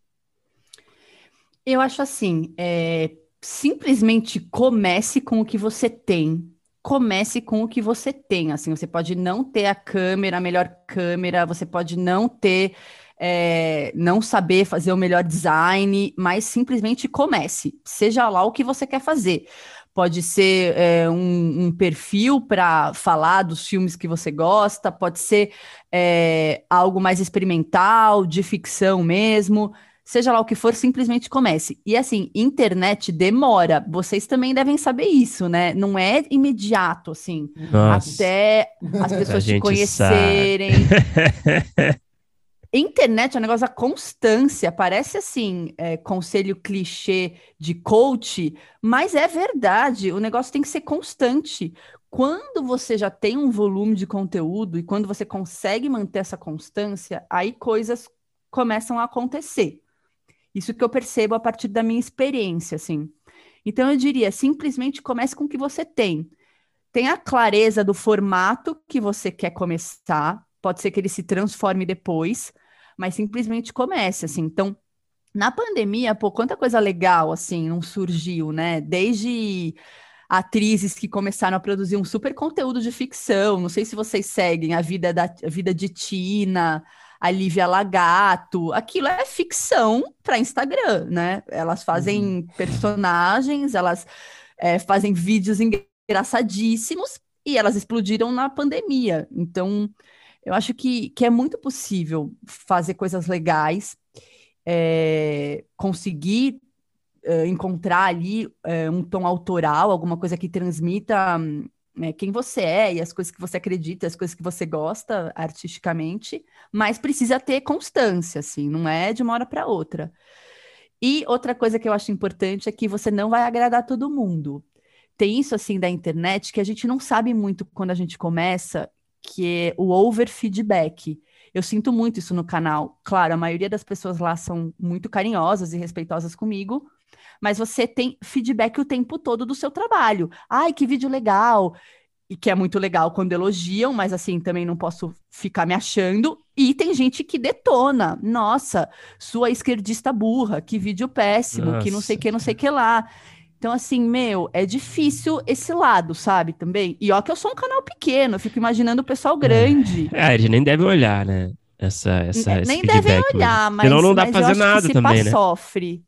Eu acho assim, é, simplesmente comece com o que você tem comece com o que você tem. Assim, você pode não ter a câmera, a melhor câmera, você pode não ter, é, não saber fazer o melhor design, mas simplesmente comece, seja lá o que você quer fazer. pode ser é, um, um, perfil para falar dos filmes que você gosta, pode ser é, algo mais experimental, de ficção mesmo. Seja lá o que for, simplesmente comece. E assim, internet demora. Vocês também devem saber isso, né? Não é imediato, assim. Nossa. Até as pessoas te conhecerem. Internet é um negócio da constância, parece assim, é, conselho clichê de coach, mas é verdade, o negócio tem que ser constante. Quando você já tem um volume de conteúdo e quando você consegue manter essa constância, aí coisas começam a acontecer. Isso que eu percebo a partir da minha experiência, assim. Então eu diria, simplesmente comece com o que você tem. Tenha clareza do formato que você quer começar, pode ser que ele se transforme depois, mas simplesmente comece, assim. Então, na pandemia, pô, quanta coisa legal, assim, não surgiu, né? Desde atrizes que começaram a produzir um super conteúdo de ficção. Não sei se vocês seguem a vida da a vida de Tina, a Lívia Lagato. Aquilo é ficção para Instagram, né? Elas fazem uhum. personagens, elas é, fazem vídeos engraçadíssimos e elas explodiram na pandemia. Então, eu acho que, que é muito possível fazer coisas legais, é, conseguir é, encontrar ali é, um tom autoral, alguma coisa que transmita né, quem você é e as coisas que você acredita, as coisas que você gosta artisticamente, mas precisa ter constância, assim, não é de uma hora para outra. E outra coisa que eu acho importante é que você não vai agradar todo mundo. Tem isso assim da internet que a gente não sabe muito quando a gente começa que é o over feedback. Eu sinto muito isso no canal. Claro, a maioria das pessoas lá são muito carinhosas e respeitosas comigo, mas você tem feedback o tempo todo do seu trabalho. Ai, que vídeo legal! E que é muito legal quando elogiam, mas assim, também não posso ficar me achando. E tem gente que detona. Nossa, sua esquerdista burra, que vídeo péssimo, Nossa. que não sei que, não sei que lá. Então, assim, meu, é difícil esse lado, sabe? Também. E ó, que eu sou um canal pequeno, eu fico imaginando o pessoal grande. É, a gente nem deve olhar, né? Essa, essa, nem esse devem olhar, mas. Senão não dá pra fazer nada também, né? sofre.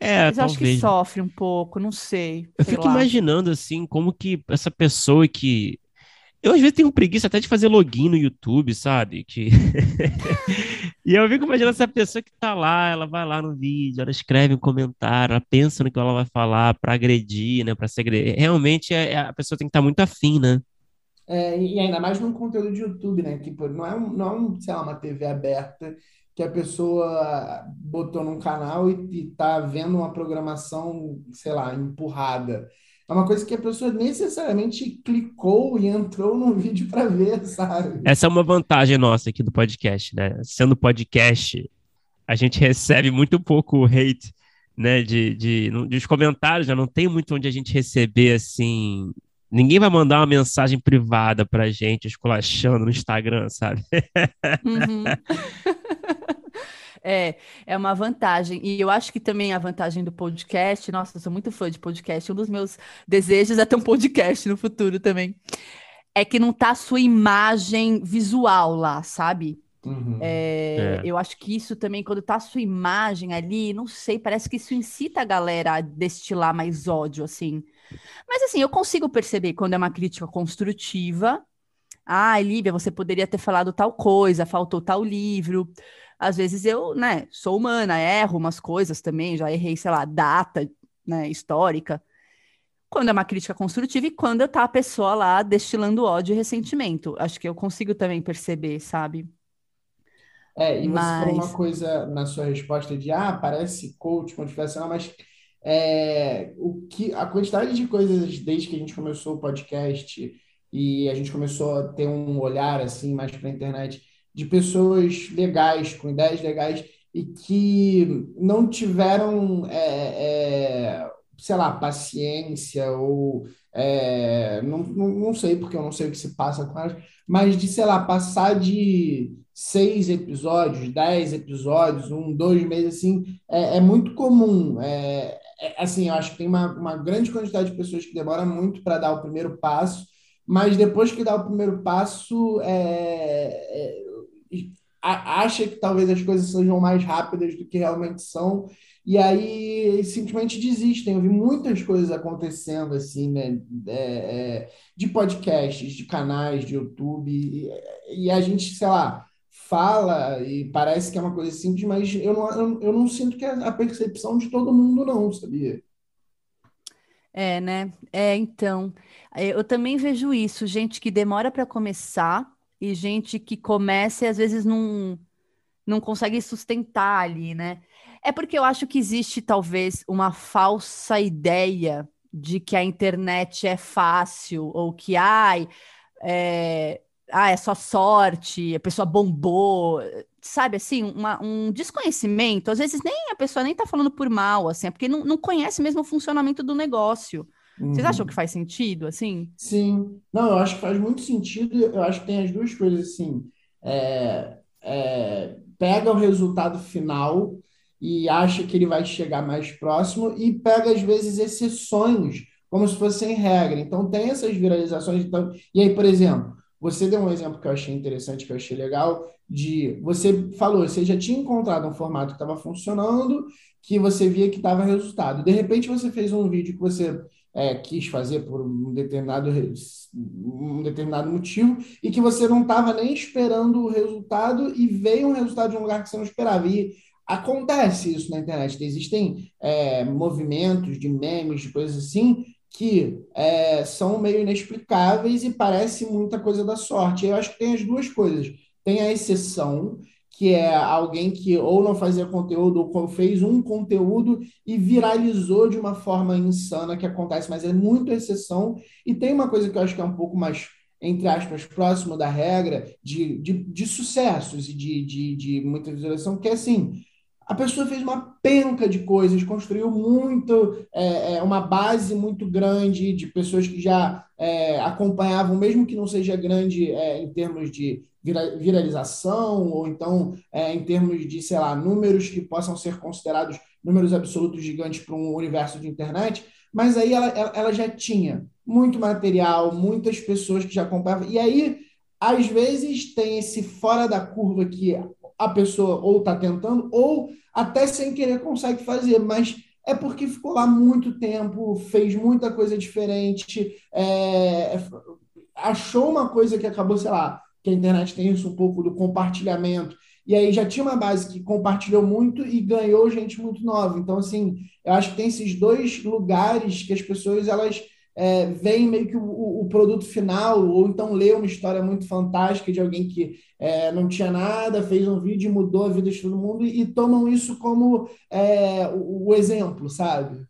É, mas talvez. acho que sofre um pouco, não sei. Eu fico lá. imaginando, assim, como que essa pessoa que eu às vezes tenho preguiça até de fazer login no YouTube, sabe? Que... e eu fico imaginando essa pessoa que tá lá, ela vai lá no vídeo, ela escreve um comentário, ela pensa no que ela vai falar para agredir, né? Para se agredir. Realmente é, é, a pessoa tem que estar tá muito afim, né? É, e ainda mais num conteúdo de YouTube, né? Que não é, um, não é um, sei lá, uma TV aberta que a pessoa botou num canal e, e tá vendo uma programação, sei lá, empurrada. É uma coisa que a pessoa necessariamente clicou e entrou no vídeo para ver, sabe? Essa é uma vantagem nossa aqui do podcast, né? Sendo podcast, a gente recebe muito pouco hate, né? De, de, de, comentários, né? Não tem muito onde a gente receber, assim... Ninguém vai mandar uma mensagem privada pra gente, esculachando no Instagram, sabe? Uhum. É, é uma vantagem. E eu acho que também a vantagem do podcast, nossa, eu sou muito fã de podcast, um dos meus desejos é ter um podcast no futuro também. É que não tá a sua imagem visual lá, sabe? Uhum. É, é. Eu acho que isso também, quando tá a sua imagem ali, não sei, parece que isso incita a galera a destilar mais ódio, assim. Mas assim, eu consigo perceber quando é uma crítica construtiva. Ah, Lívia, você poderia ter falado tal coisa, faltou tal livro às vezes eu, né, sou humana, erro umas coisas também, já errei, sei lá, data, né, histórica. Quando é uma crítica construtiva e quando tá a pessoa lá destilando ódio e ressentimento. Acho que eu consigo também perceber, sabe? É, e você mas... falou uma coisa na sua resposta de, ah, parece coach motivacional, mas é, o que, a quantidade de coisas desde que a gente começou o podcast e a gente começou a ter um olhar assim mais para a internet de pessoas legais, com ideias legais, e que não tiveram, é, é, sei lá, paciência ou. É, não, não, sei, porque eu não sei o que se passa com elas, mas de, sei lá, passar de seis episódios, dez episódios, um, dois meses, assim, é, é muito comum. É, é, assim, eu acho que tem uma, uma grande quantidade de pessoas que demora muito para dar o primeiro passo, mas depois que dá o primeiro passo, é, acha que talvez as coisas sejam mais rápidas do que realmente são, e aí simplesmente desistem. Eu vi muitas coisas acontecendo assim, né? É, é, de podcasts, de canais de YouTube, e, e, a gente, sei lá, fala e parece que é uma coisa simples, mas eu não, eu, eu não sinto que é a percepção de todo mundo, não, sabia? É, né? É, então, eu também vejo isso, gente que demora para começar e gente que começa e às vezes não, não consegue sustentar ali, né? É porque eu acho que existe talvez uma falsa ideia de que a internet é fácil ou que ai, é, ah, é só sorte, a pessoa bombou, sabe assim, uma, um desconhecimento. Às vezes nem a pessoa nem tá falando por mal, assim, é porque não, não conhece mesmo o funcionamento do negócio. Vocês acham uhum. que faz sentido, assim? Sim. Não, eu acho que faz muito sentido. Eu acho que tem as duas coisas, assim. É, é, pega o resultado final e acha que ele vai chegar mais próximo e pega, às vezes, exceções, como se fossem regra. Então, tem essas viralizações. Então... E aí, por exemplo, você deu um exemplo que eu achei interessante, que eu achei legal, de você falou, você já tinha encontrado um formato que estava funcionando, que você via que estava resultado. De repente, você fez um vídeo que você é, quis fazer por um determinado, um determinado motivo e que você não estava nem esperando o resultado e veio um resultado de um lugar que você não esperava. E Acontece isso na internet. Existem é, movimentos de memes, de coisas assim, que é, são meio inexplicáveis e parece muita coisa da sorte. Eu acho que tem as duas coisas. Tem a exceção, que é alguém que ou não fazia conteúdo ou fez um conteúdo e viralizou de uma forma insana que acontece, mas é muito exceção. E tem uma coisa que eu acho que é um pouco mais entre aspas, próximo da regra de, de, de sucessos e de, de, de muita visualização, que é assim, a pessoa fez uma penca de coisas, construiu muito, é, é, uma base muito grande de pessoas que já é, acompanhavam, mesmo que não seja grande é, em termos de viralização, ou então é, em termos de, sei lá, números que possam ser considerados números absolutos gigantes para um universo de internet, mas aí ela, ela já tinha muito material, muitas pessoas que já acompanhavam, e aí, às vezes, tem esse fora da curva que a pessoa ou está tentando, ou até sem querer consegue fazer, mas é porque ficou lá muito tempo, fez muita coisa diferente, é, achou uma coisa que acabou, sei lá, que a internet tem isso um pouco do compartilhamento, e aí já tinha uma base que compartilhou muito e ganhou gente muito nova. Então, assim, eu acho que tem esses dois lugares que as pessoas, elas é, veem meio que o, o, produto final, ou então lê uma história muito fantástica de alguém que é, não tinha nada, fez um vídeo e mudou a vida de todo mundo, e, e tomam isso como é, o, o, exemplo, sabe?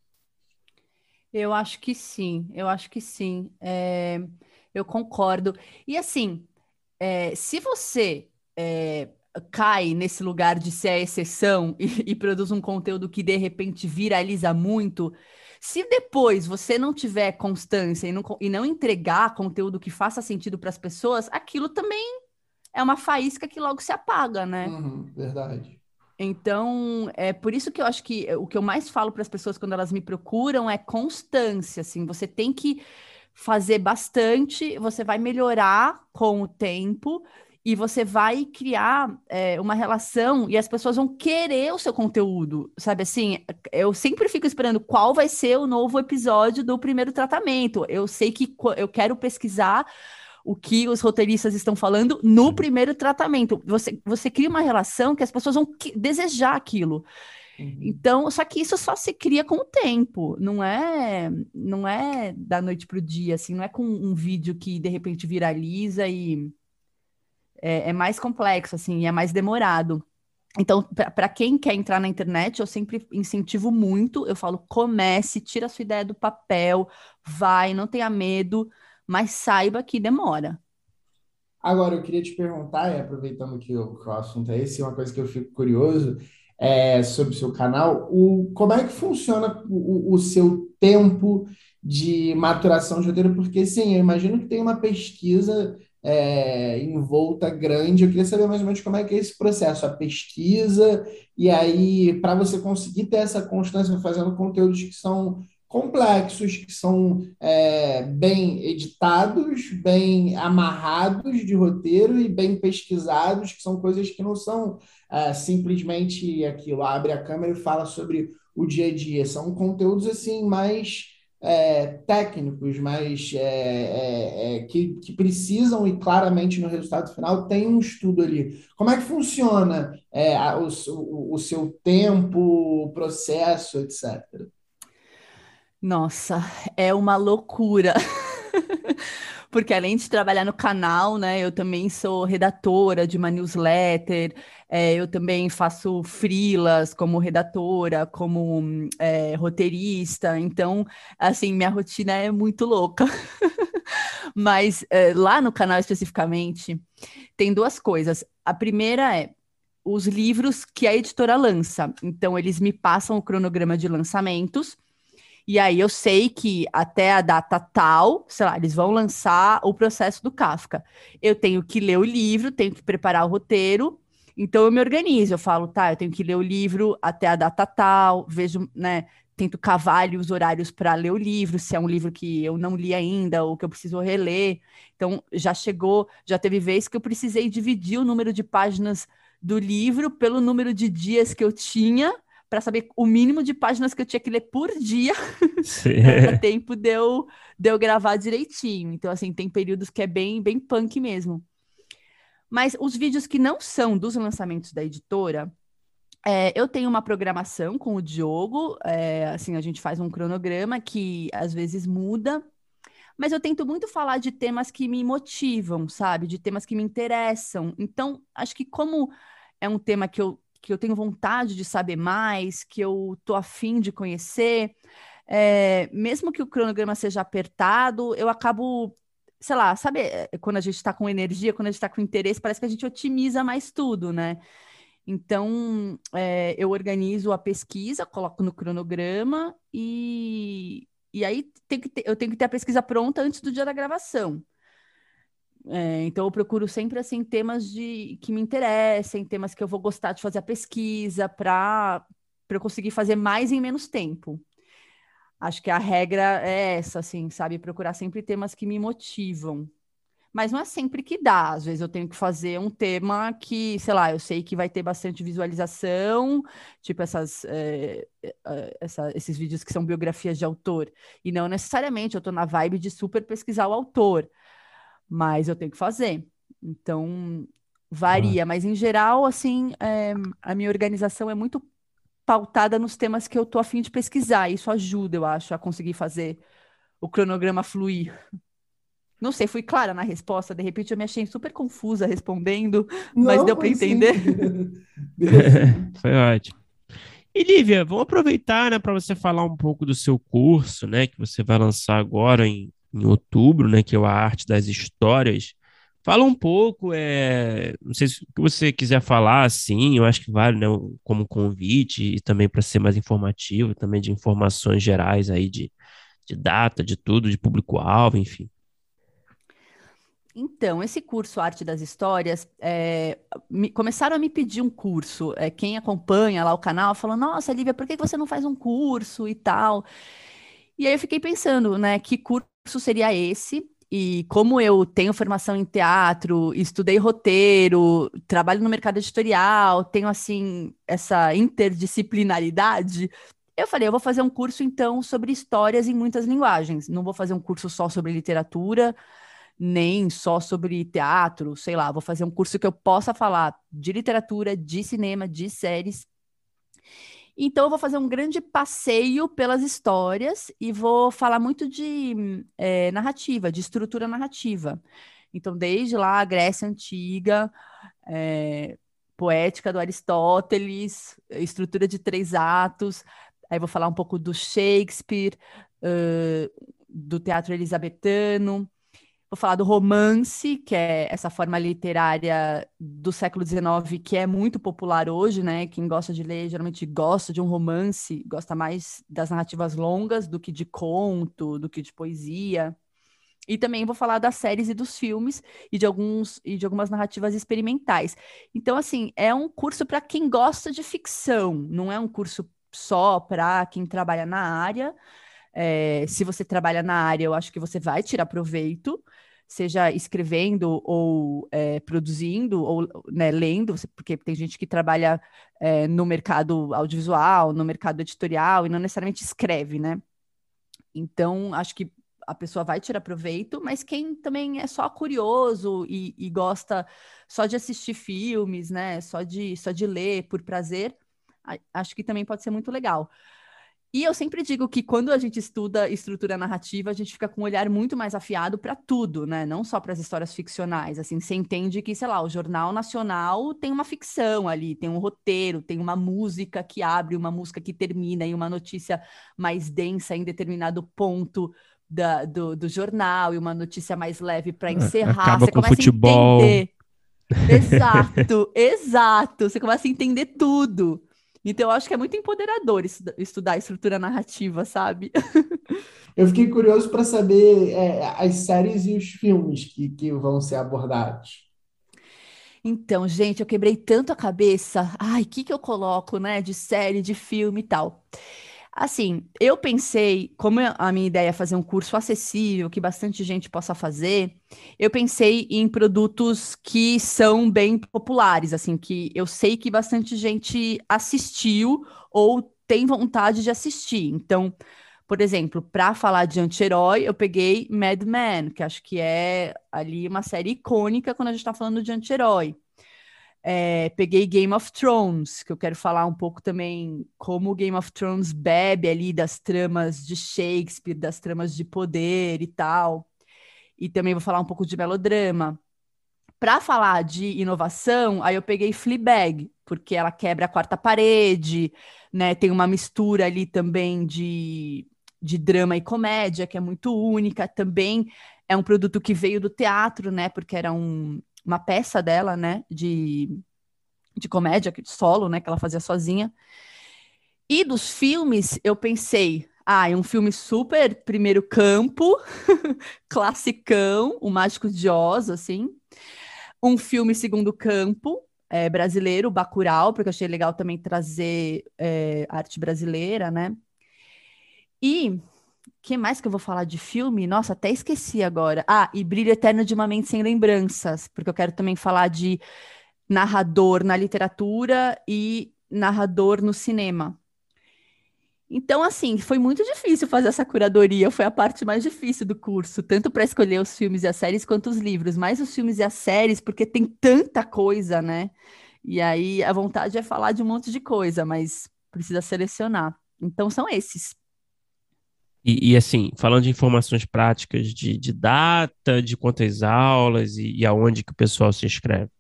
Eu acho que sim, eu acho que sim. É, eu concordo. E assim, é, se você é, cai nesse lugar de ser a exceção e, e produz um conteúdo que de repente viraliza muito se depois você não tiver constância e não, e não entregar conteúdo que faça sentido para as pessoas, aquilo também é uma faísca que logo se apaga, né? Uhum, verdade. Então, é por isso que eu acho que o que eu mais falo para as pessoas quando elas me procuram é constância, assim, você tem que fazer bastante, você vai melhorar com o tempo e você vai criar é, uma relação e as pessoas vão querer o seu conteúdo, sabe assim? Eu sempre fico esperando qual vai ser o novo episódio do primeiro tratamento. Eu sei que eu quero pesquisar o que os roteiristas estão falando no primeiro tratamento. Você, você cria uma relação que as pessoas vão desejar aquilo. Uhum. Então, só que isso só se cria com o tempo, não é, não é da noite para o dia, assim, não é com um vídeo que de repente viraliza e é, é mais complexo, assim, é mais demorado. Então, para quem quer entrar na internet, eu sempre incentivo muito. Eu falo, comece, tira a sua ideia do papel, vai, não tenha medo, mas saiba que demora. Agora, eu queria te perguntar, e aproveitando que o, que o assunto é esse, uma coisa que eu fico curioso é, sobre o seu canal, o, como é que funciona o, o seu tempo de maturação de roteiro? Porque, sim, eu imagino que tem uma pesquisa é, envolta grande. Eu queria saber mais ou menos como é que é esse processo, a pesquisa, e aí, para você conseguir ter essa constância fazendo conteúdos que são complexos, que são é, bem editados, bem amarrados de roteiro e bem pesquisados, que são coisas que não são é, simplesmente aquilo, abre a câmera e fala sobre o dia a dia. São conteúdos assim mais é, técnicos, mas é, é, é, que, que, precisam e claramente no resultado final tem um estudo ali. Como é que funciona é, a, o, o, seu tempo, o processo, etc. Nossa, é uma loucura. Porque além de trabalhar no canal, né, eu também sou redatora de uma newsletter, é, eu também faço frilas como redatora, como é, roteirista, então, assim, minha rotina é muito louca. Mas é, lá no canal especificamente, tem duas coisas. A primeira é os livros que a editora lança. Então, eles me passam o cronograma de lançamentos. E aí eu sei que até a data tal, sei lá, eles vão lançar o processo do Kafka. Eu tenho que ler o livro, tenho que preparar o roteiro então eu me organizo, eu falo, tá, eu tenho que ler o livro até a data tal, vejo, né, tento cavar os horários para ler o livro, se é um livro que eu não li ainda ou que eu preciso reler. Então já chegou, já teve vez que eu precisei dividir o número de páginas do livro pelo número de dias que eu tinha para saber o mínimo de páginas que eu tinha que ler por dia para tempo de eu, de eu gravar direitinho. Então, assim, tem períodos que é bem, bem punk mesmo. Mas os vídeos que não são dos lançamentos da editora, é, eu tenho uma programação com o Diogo, é, assim, a gente faz um cronograma que às vezes muda, mas eu tento muito falar de temas que me motivam, sabe? De temas que me interessam. Então, acho que como é um tema que eu, que eu tenho vontade de saber mais, que eu tô afim de conhecer, é, mesmo que o cronograma seja apertado, eu acabo sei lá, sabe, eh, quando a gente está com energia, quando a gente está com interesse, parece que a gente otimiza mais tudo, né? Então, é, eu organizo a pesquisa, coloco no cronograma e, e aí tem que ter, eu tenho que ter a pesquisa pronta antes do dia da gravação. É, então, eu procuro sempre assim temas de que me interessem, temas que eu vou gostar de fazer a pesquisa para eu conseguir fazer mais em menos tempo. Acho que a regra é essa, assim, sabe? Procurar sempre temas que me motivam. Mas não é sempre que dá. Às vezes eu tenho que fazer um tema que, sei lá, eu sei que vai ter bastante visualização, tipo essas, é, essa, esses vídeos que são biografias de autor. E não necessariamente eu estou na vibe de super pesquisar o autor, mas eu tenho que fazer. Então, varia. Ah. Mas em geral, assim, é, a minha organização é muito pautada nos temas que eu tô afim de pesquisar. Isso ajuda, eu acho, a conseguir fazer o cronograma fluir. Não sei, fui clara na resposta. De repente eu me achei super confusa respondendo, Não, mas deu para entender. Foi ótimo. E Lívia, vamos aproveitar, né, para você falar um pouco do seu curso, né, que você vai lançar agora em, em outubro, né, que é a Arte das Histórias. Fala um pouco, é, não sei se você quiser falar, assim, eu acho que vale, né, como convite e também para ser mais informativo, também de informações gerais aí de, de data, de tudo, de público-alvo, enfim. Então, esse curso Arte das Histórias, é, me, começaram a me pedir um curso. É, quem acompanha lá o canal falou: Nossa, Lívia, por que você não faz um curso e tal? E aí eu fiquei pensando, né, que curso seria esse? E como eu tenho formação em teatro, estudei roteiro, trabalho no mercado editorial, tenho assim essa interdisciplinaridade, eu falei, eu vou fazer um curso então sobre histórias em muitas linguagens. Não vou fazer um curso só sobre literatura, nem só sobre teatro, sei lá, vou fazer um curso que eu possa falar de literatura, de cinema, de séries então, eu vou fazer um grande passeio pelas histórias e vou falar muito de é, narrativa, de estrutura narrativa. Então, desde lá, a Grécia Antiga, é, poética do Aristóteles, estrutura de três atos. Aí vou falar um pouco do Shakespeare, uh, do teatro elisabetano, Vou falar do romance, que é essa forma literária do século XIX que é muito popular hoje, né? Quem gosta de ler geralmente gosta de um romance, gosta mais das narrativas longas do que de conto, do que de poesia. E também vou falar das séries e dos filmes e de alguns e de algumas narrativas experimentais. Então, assim, é um curso para quem gosta de ficção, não é um curso só para quem trabalha na área É, se você trabalha na área, eu acho que você vai tirar proveito, seja escrevendo ou é, produzindo ou né, lendo, porque tem gente que trabalha é, no mercado audiovisual, no mercado editorial e não necessariamente escreve, né? Então, acho que a pessoa vai tirar proveito, mas quem também é só curioso e, e, gosta só de assistir filmes, né? Só de, só de ler por prazer, acho que também pode ser muito legal. E eu sempre digo que quando a gente estuda estrutura narrativa, a gente fica com um olhar muito mais afiado para tudo, né? Não só para as histórias ficcionais. Assim, você entende que, sei lá, o Jornal Nacional tem uma ficção ali, tem um roteiro, tem uma música que abre, uma música que termina, e uma notícia mais densa em determinado ponto da, do, do jornal, e uma notícia mais leve para encerrar. Acaba você com começa futebol. a entender. Exato, exato. Você começa a entender tudo. Então, eu acho que é muito empoderador estudar estrutura narrativa, sabe? eu fiquei curioso para saber é, as séries e os filmes que, que vão ser abordados. Então, gente, eu quebrei tanto a cabeça. Ai, o que, que eu coloco, né? De série, de filme e tal. Assim, eu pensei, como a minha ideia é fazer um curso acessível, que bastante gente possa fazer, eu pensei em produtos que são bem populares, assim, que eu sei que bastante gente assistiu ou tem vontade de assistir. Então, por exemplo, para falar de anti-herói, eu peguei Mad Men, que acho que é ali uma série icônica quando a gente está falando de anti-herói. É, peguei Game of Thrones, que eu quero falar um pouco também como Game of Thrones bebe ali das tramas de Shakespeare, das tramas de poder e tal. E também vou falar um pouco de melodrama. Para falar de inovação, aí eu peguei Fleabag, porque ela quebra a quarta parede, né? Tem uma mistura ali também de, de drama e comédia, que é muito única. Também é um produto que veio do teatro, né? Porque era um, uma peça dela, né, de, de comédia, de solo, né, que ela fazia sozinha. E dos filmes, eu pensei, ah, é um filme super primeiro campo, classicão, o Mágico de Oz, assim. Um filme segundo campo, é, brasileiro, Bacurau, porque eu achei legal também trazer é, arte brasileira, né? E que mais que eu vou falar de filme? Nossa, até esqueci agora. Ah, e Brilho Eterno de uma Mente Sem Lembranças, porque eu quero também falar de narrador na literatura e narrador no cinema. Então, assim, foi muito difícil fazer essa curadoria, foi a parte mais difícil do curso, tanto para escolher os filmes e as séries quanto os livros, mais os filmes e as séries, porque tem tanta coisa, né? E aí a vontade é falar de um monte de coisa, mas precisa selecionar. Então são esses. E, e, assim, falando de informações práticas de, de data, de quantas aulas e, e aonde que o pessoal se inscreve?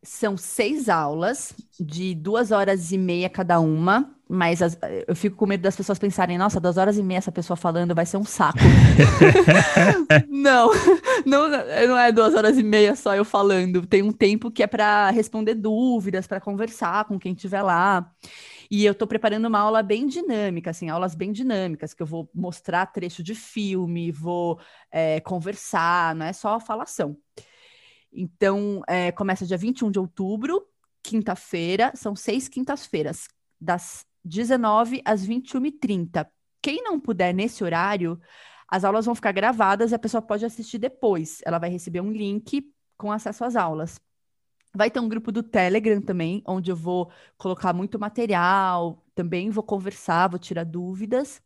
São seis aulas de duas horas e meia cada uma, mas as, eu fico com medo das pessoas pensarem, nossa, duas horas e meia essa pessoa falando vai ser um saco. não, não, não é duas horas e meia só eu falando. Tem um tempo que é para responder dúvidas, para conversar com quem estiver lá. E eu estou preparando uma aula bem dinâmica, assim, aulas bem dinâmicas, que eu vou mostrar trecho de filme, vou é, conversar, não é só falação. Então, é, começa dia 21 de outubro, quinta-feira, são seis quintas-feiras, das 19 às 21h30. Quem não puder nesse horário, as aulas vão ficar gravadas e a pessoa pode assistir depois. Ela vai receber um link com acesso às aulas. Vai ter um grupo do Telegram também, onde eu vou colocar muito material, também vou conversar, vou tirar dúvidas.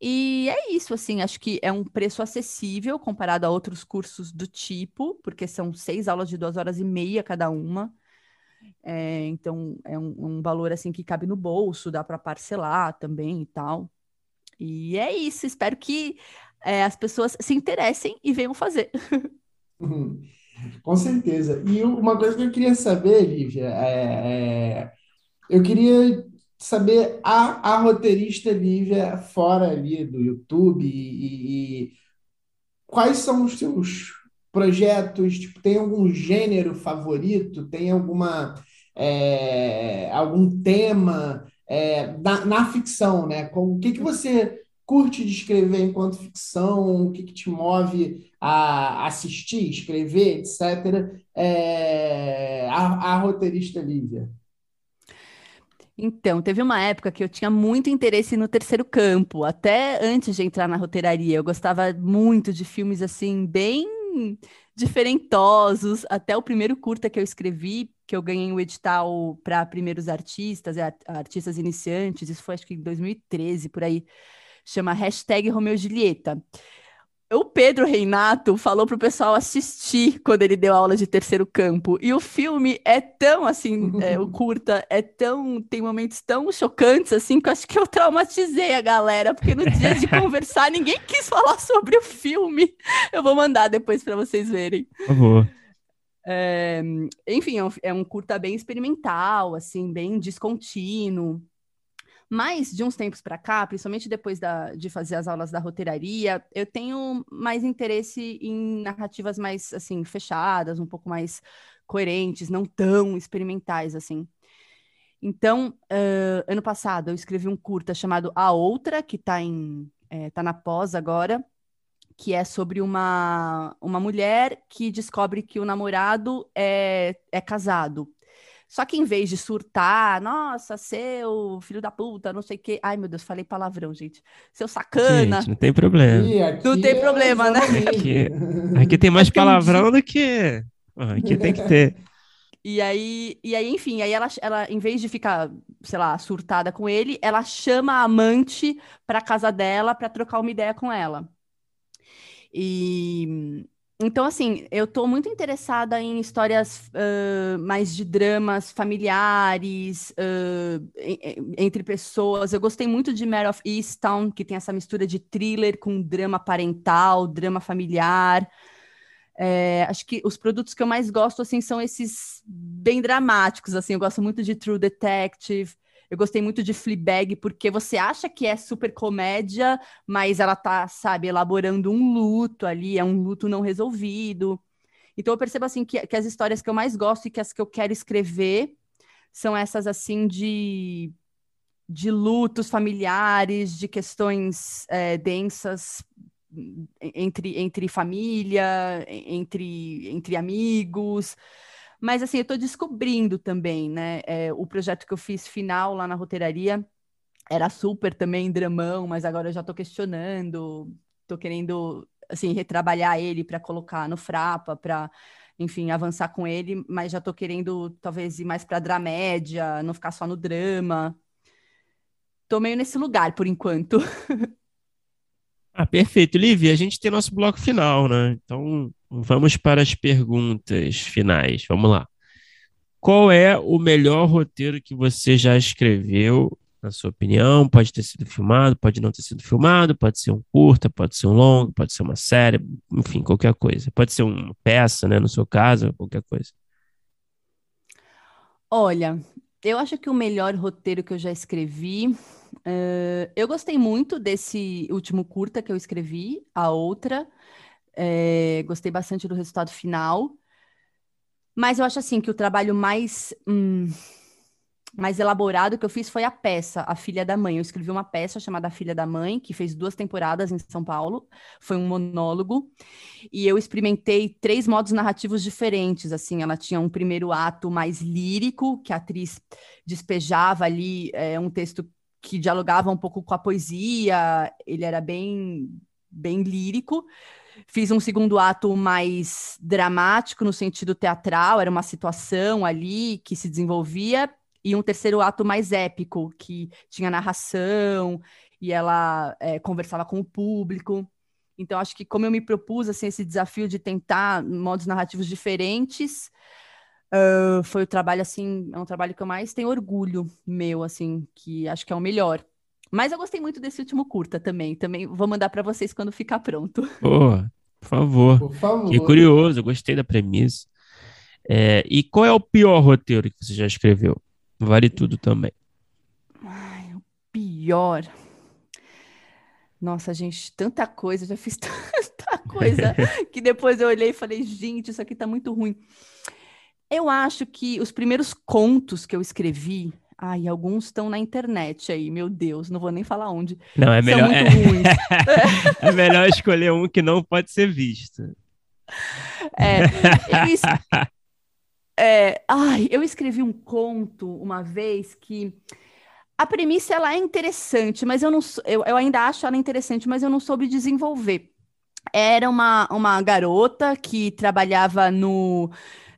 E é isso, assim, acho que é um preço acessível comparado a outros cursos do tipo, porque são seis aulas de duas horas e meia cada uma. É, então, é um, um, valor, assim, que cabe no bolso, dá para parcelar também e tal. E é isso, espero que é, as pessoas se interessem e venham fazer. Uhum. Com certeza. E uma coisa que eu queria saber, Lívia, é, é, eu queria saber a, a roteirista Lívia fora ali do YouTube e, e quais são os seus projetos? Tipo, tem algum gênero favorito? Tem alguma é, algum tema é, na, na, ficção, né? O que, que você curte de escrever enquanto ficção? O que, que te move a assistir, escrever, etc., é, a, a roteirista Lívia? Então, teve uma época que eu tinha muito interesse no terceiro campo, até antes de entrar na roteiraria. Eu gostava muito de filmes assim, bem diferentosos. Até o primeiro curta que eu escrevi, que eu ganhei o um edital para primeiros artistas, artistas iniciantes, isso foi acho que em 2013, por aí, chama hashtag Romeu Julieta o Pedro Reinato falou pro pessoal assistir quando ele deu aula de terceiro campo. E o filme é tão assim, é, o curta é tão. tem momentos tão chocantes assim que eu acho que eu traumatizei a galera, porque no dia de conversar ninguém quis falar sobre o filme. Eu vou mandar depois para vocês verem. Por favor. É, enfim, é um, é um curta bem experimental, assim, bem descontínuo. Mas, de uns tempos para cá, principalmente depois da, de fazer as aulas da roteiraria, eu tenho mais interesse em narrativas mais, assim, fechadas, um pouco mais coerentes, não tão experimentais, assim. Então, uh, ano passado, eu escrevi um curta chamado A Outra, que está é, tá na pós agora, que é sobre uma, uma mulher que descobre que o namorado é, é casado. Só que em vez de surtar, nossa, seu filho da puta, não sei o quê. Ai, meu Deus, falei palavrão, gente. Seu sacana. Gente, não tem problema. não tem é problema, né? Aqui, aqui tem mais palavrão do que. Aqui tem que ter. E aí, e aí, enfim, aí ela, ela, em vez de ficar, sei lá, surtada com ele, ela chama a amante para casa dela para trocar uma ideia com ela. E, então, assim, eu estou muito interessada em histórias uh, mais de dramas familiares, uh, entre pessoas. Eu gostei muito de Mare of Easttown, que tem essa mistura de thriller com drama parental, drama familiar. É, acho que os produtos que eu mais gosto, assim, são esses bem dramáticos, assim. Eu gosto muito de True Detective. Eu gostei muito de Fleabag, porque você acha que é super comédia, mas ela tá, sabe, elaborando um luto ali, é um luto não resolvido. Então eu percebo, assim, que, que as histórias que eu mais gosto e que as que eu quero escrever são essas, assim, de, de lutos familiares, de questões é, densas entre, entre família, entre, entre amigos. Mas assim, eu estou descobrindo também, né? É, o projeto que eu fiz final lá na roteiraria era super também dramão, mas agora eu já estou questionando, estou querendo assim retrabalhar ele para colocar no Frapa, para enfim, avançar com ele, mas já estou querendo talvez ir mais para dramédia, não ficar só no drama. Estou meio nesse lugar por enquanto. Ah, perfeito. Livia, a gente tem nosso bloco final, né? Então, vamos para as perguntas finais. Vamos lá. Qual é o melhor roteiro que você já escreveu, na sua opinião? Pode ter sido filmado, pode não ter sido filmado, pode ser um curta, pode ser um longo, pode ser uma série, enfim, qualquer coisa. Pode ser uma peça, né, no seu caso, qualquer coisa. Olha, eu acho que o melhor roteiro que eu já escrevi. Uh, eu gostei muito desse último curta que eu escrevi, a outra. É, gostei bastante do resultado final. Mas eu acho assim que o trabalho mais. Hum, mais elaborado que eu fiz foi a peça, A Filha da Mãe. Eu escrevi uma peça chamada A Filha da Mãe, que fez duas temporadas em São Paulo. Foi um monólogo. E eu experimentei três modos narrativos diferentes. Assim, ela tinha um primeiro ato mais lírico, que a atriz despejava ali é, um texto que dialogava um pouco com a poesia. Ele era bem, bem lírico. Fiz um segundo ato mais dramático, no sentido teatral, era uma situação ali que se desenvolvia e um terceiro ato mais épico, que tinha narração e ela é, conversava com o público. Então, acho que como eu me propus assim, esse desafio de tentar modos narrativos diferentes, uh, foi o trabalho assim, é um trabalho que eu mais tenho orgulho meu, assim, que acho que é o melhor. Mas eu gostei muito desse último curta também. Também vou mandar para vocês quando ficar pronto. Pô, por favor. Por favor. Que curioso, gostei da premissa. É, e qual é o pior roteiro que você já escreveu? Vale tudo também. Ai, o pior. Nossa, gente, tanta coisa, já fiz tanta coisa que depois eu olhei e falei, gente, isso aqui tá muito ruim. Eu acho que os primeiros contos que eu escrevi, ai, alguns estão na internet aí, meu Deus, não vou nem falar onde. Não, é melhor. É... é melhor escolher um que não pode ser visto. É, eu, É, ai, eu escrevi um conto uma vez que a premissa ela é interessante, mas eu não eu, eu ainda acho ela interessante, mas eu não soube desenvolver. Era uma, uma garota que trabalhava no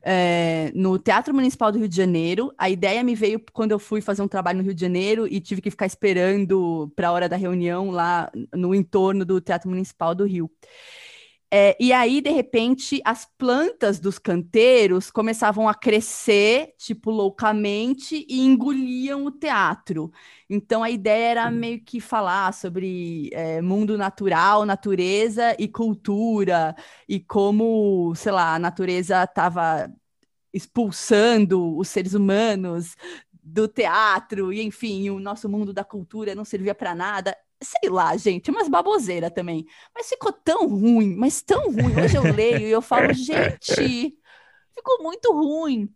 é, no Teatro Municipal do Rio de Janeiro. A ideia me veio quando eu fui fazer um trabalho no Rio de Janeiro e tive que ficar esperando para a hora da reunião lá no entorno do Teatro Municipal do Rio. É, e aí, de repente, as plantas dos canteiros começavam a crescer, tipo, loucamente, e engoliam o teatro. Então, a ideia era meio que falar sobre é, mundo natural, natureza e cultura, e como, sei lá, a natureza estava expulsando os seres humanos do teatro, e enfim, o nosso mundo da cultura não servia para nada sei lá, gente, umas baboseiras também. Mas ficou tão ruim, mas tão ruim. Hoje eu leio e eu falo, gente, ficou muito ruim.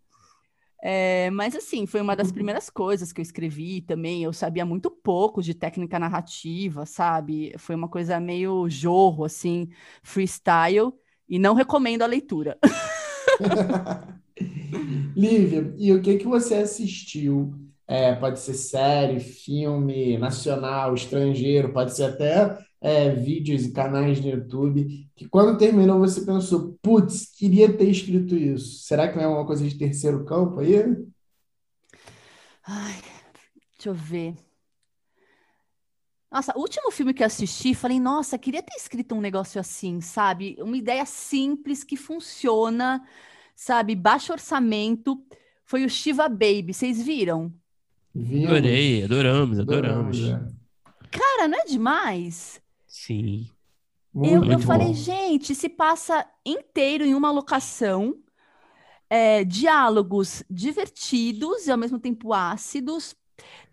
É, mas assim, foi uma das primeiras coisas que eu escrevi também. Eu sabia muito pouco de técnica narrativa, sabe? Foi uma coisa meio jorro, assim, freestyle, e não recomendo a leitura. Lívia, e o que que você assistiu é, pode ser série, filme, nacional, estrangeiro, pode ser até é, vídeos e canais no YouTube, que quando terminou você pensou, putz, queria ter escrito isso. Será que não é uma coisa de terceiro campo aí? Ai, deixa eu ver. Nossa, o último filme que assisti, falei, nossa, queria ter escrito um negócio assim, sabe? Uma ideia simples que funciona, sabe? Baixo orçamento. Foi o Shiva Baby, vocês viram? Vimos. Adorei, adoramos, adoramos. adoramos é. Cara, não é demais? Sim. eu, eu falei, gente, se passa inteiro em uma locação, é, diálogos divertidos e ao mesmo tempo ácidos,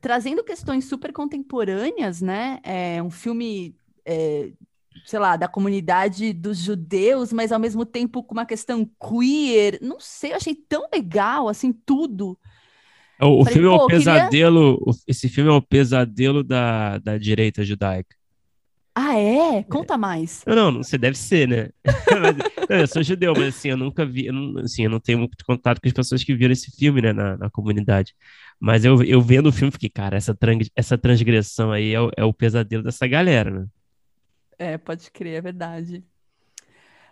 trazendo questões super contemporâneas, né? É um filme, é, sei lá, da comunidade dos judeus, mas ao mesmo tempo com uma questão queer. Não sei, eu achei tão legal, assim, tudo. O, o Falei, filme é o pesadelo. Queria... Esse filme é o pesadelo da, da direita judaica. Ah, é? Conta mais. Não, não, você deve ser, né? mas, não, eu sou judeu, mas assim, eu nunca vi, eu não, assim, eu não tenho muito contato com as pessoas que viram esse filme, né, na, na comunidade. Mas eu, eu vendo o filme, fiquei, cara, essa, trans, essa transgressão aí é o, é o pesadelo dessa galera, né? É, pode crer, é verdade.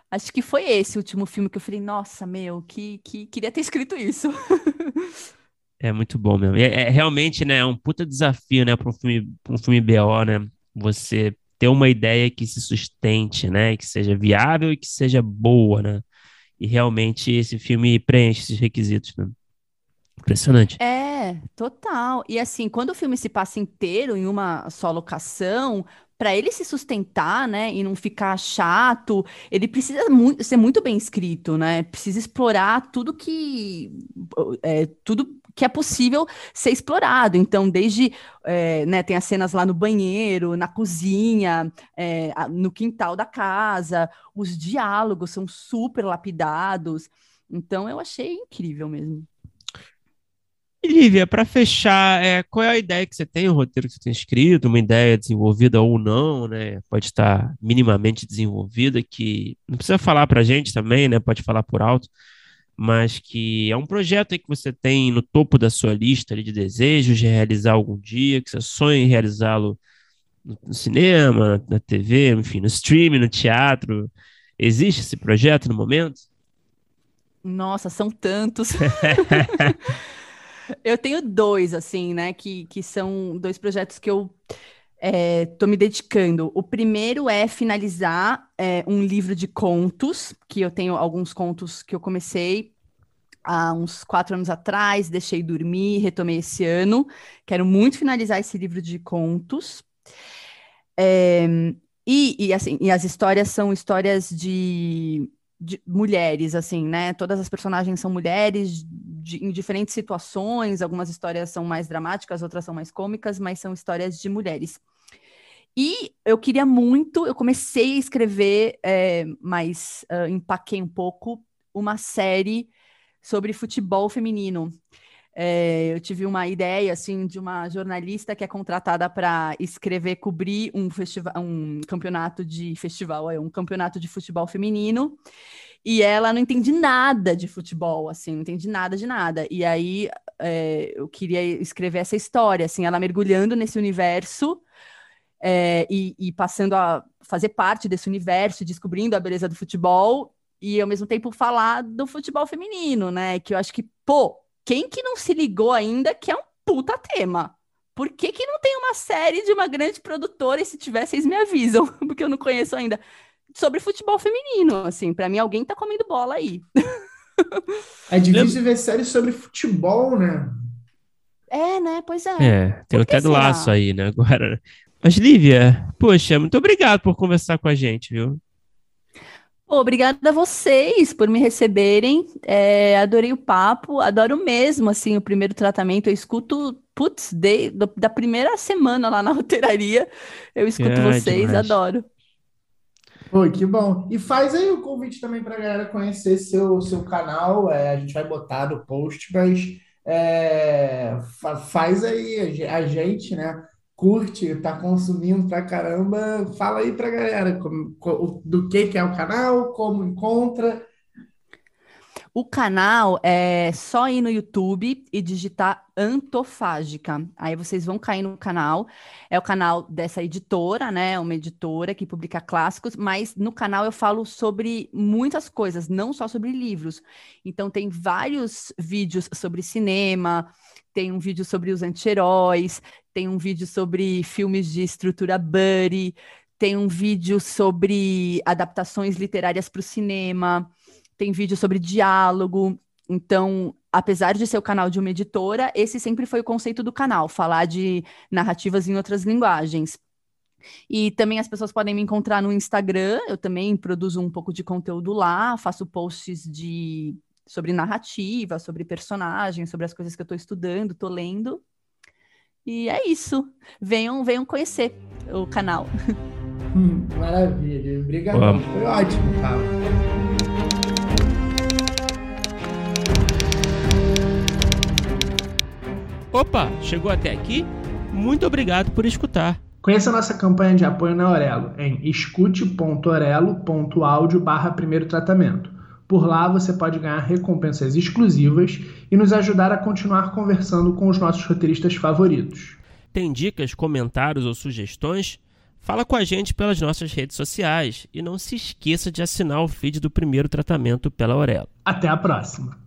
Acho que foi esse o último filme que eu falei, nossa, meu, que, que queria ter escrito isso. É muito bom mesmo. É, é realmente, né, é um puta desafio, né, para um filme, um filme BO, né? Você ter uma ideia que se sustente, né, que seja viável e que seja boa, né? E realmente esse filme preenche esses requisitos, né? Impressionante. É, total. E assim, quando o filme se passa inteiro em uma só locação, para ele se sustentar, né, e não ficar chato, ele precisa muito, ser muito bem escrito, né? Precisa explorar tudo que é, tudo que é possível ser explorado. Então, desde é, né, tem as cenas lá no banheiro, na cozinha, é, no quintal da casa, os diálogos são super lapidados. Então, eu achei incrível mesmo. Lívia, para fechar, é, qual é a ideia que você tem, o roteiro que você tem escrito, uma ideia desenvolvida ou não, né? Pode estar minimamente desenvolvida, que não precisa falar para gente também, né? Pode falar por alto, mas que é um projeto que você tem no topo da sua lista de desejos de realizar algum dia, que você sonha em realizá-lo no cinema, na TV, enfim, no streaming, no teatro. Existe esse projeto no momento? Nossa, são tantos. eu tenho dois, assim, né, que, que são dois projetos que eu estou é, me dedicando. O primeiro é finalizar é, um livro de contos, que eu tenho alguns contos que eu comecei há uns quatro anos atrás, deixei dormir, retomei esse ano. Quero muito finalizar esse livro de contos. É, e, e, assim, e as histórias são histórias de, de, mulheres, assim, né? Todas as personagens são mulheres de, em diferentes situações. Algumas histórias são mais dramáticas, outras são mais cômicas, mas são histórias de mulheres. E eu queria muito, eu comecei a escrever, é, mas uh, empaquei um pouco, uma série sobre futebol feminino. É, eu tive uma ideia assim de uma jornalista que é contratada para escrever, cobrir um um campeonato de festival, é um campeonato de futebol feminino. E ela não entende nada de futebol, assim, não entende nada de nada. E aí é, eu queria escrever essa história, assim, ela mergulhando nesse universo é, e, e, passando a fazer parte desse universo, descobrindo a beleza do futebol e ao mesmo tempo falar do futebol feminino, né? Que eu acho que, pô, quem que não se ligou ainda que é um puta tema? Por que, que não tem uma série de uma grande produtora? E se tiver, vocês me avisam, porque eu não conheço ainda. Sobre futebol feminino, assim, para mim alguém tá comendo bola aí. É difícil ver séries sobre futebol, né? É, né? Pois é. É, tem o Ted Laço aí, né? Agora. Mas, Lívia, poxa, muito obrigado por conversar com a gente, viu? Obrigada a vocês por me receberem. É, adorei o papo, adoro mesmo assim o primeiro tratamento. Eu escuto, putz, de, do, da primeira semana lá na roteiraria, eu escuto ah, vocês, demais. adoro. Oi, que bom. E faz aí o convite também para a galera conhecer seu, seu canal. É, a gente vai botar no post, mas é, faz aí a gente, né? Curte, tá consumindo pra caramba, fala aí pra galera como, do que, que é o canal, como encontra. O canal é só ir no YouTube e digitar Antofágica. Aí vocês vão cair no canal. É o canal dessa editora, né? Uma editora que publica clássicos, mas no canal eu falo sobre muitas coisas, não só sobre livros. Então tem vários vídeos sobre cinema, tem um vídeo sobre os anti-heróis, tem um vídeo sobre filmes de estrutura buddy, tem um vídeo sobre adaptações literárias para o cinema, tem vídeo sobre diálogo. Então, apesar de ser o canal de uma editora, esse sempre foi o conceito do canal, falar de narrativas em outras linguagens. E também as pessoas podem me encontrar no Instagram, eu também produzo um pouco de conteúdo lá, faço posts de sobre narrativa, sobre personagens, sobre as coisas que eu estou estudando, estou lendo. E é isso. Venham, venham conhecer o canal. Hum, maravilha. Obrigado. Foi ótimo, cara. Opa, chegou até aqui? Muito obrigado por escutar. Conheça a nossa campanha de apoio na Aurelo em escute.orelo.audio barra primeiro tratamento. Por lá você pode ganhar recompensas exclusivas e nos ajudar a continuar conversando com os nossos roteiristas favoritos. Tem dicas, comentários ou sugestões? Fala com a gente pelas nossas redes sociais e não se esqueça de assinar o feed do primeiro tratamento pela Aurelo. Até a próxima!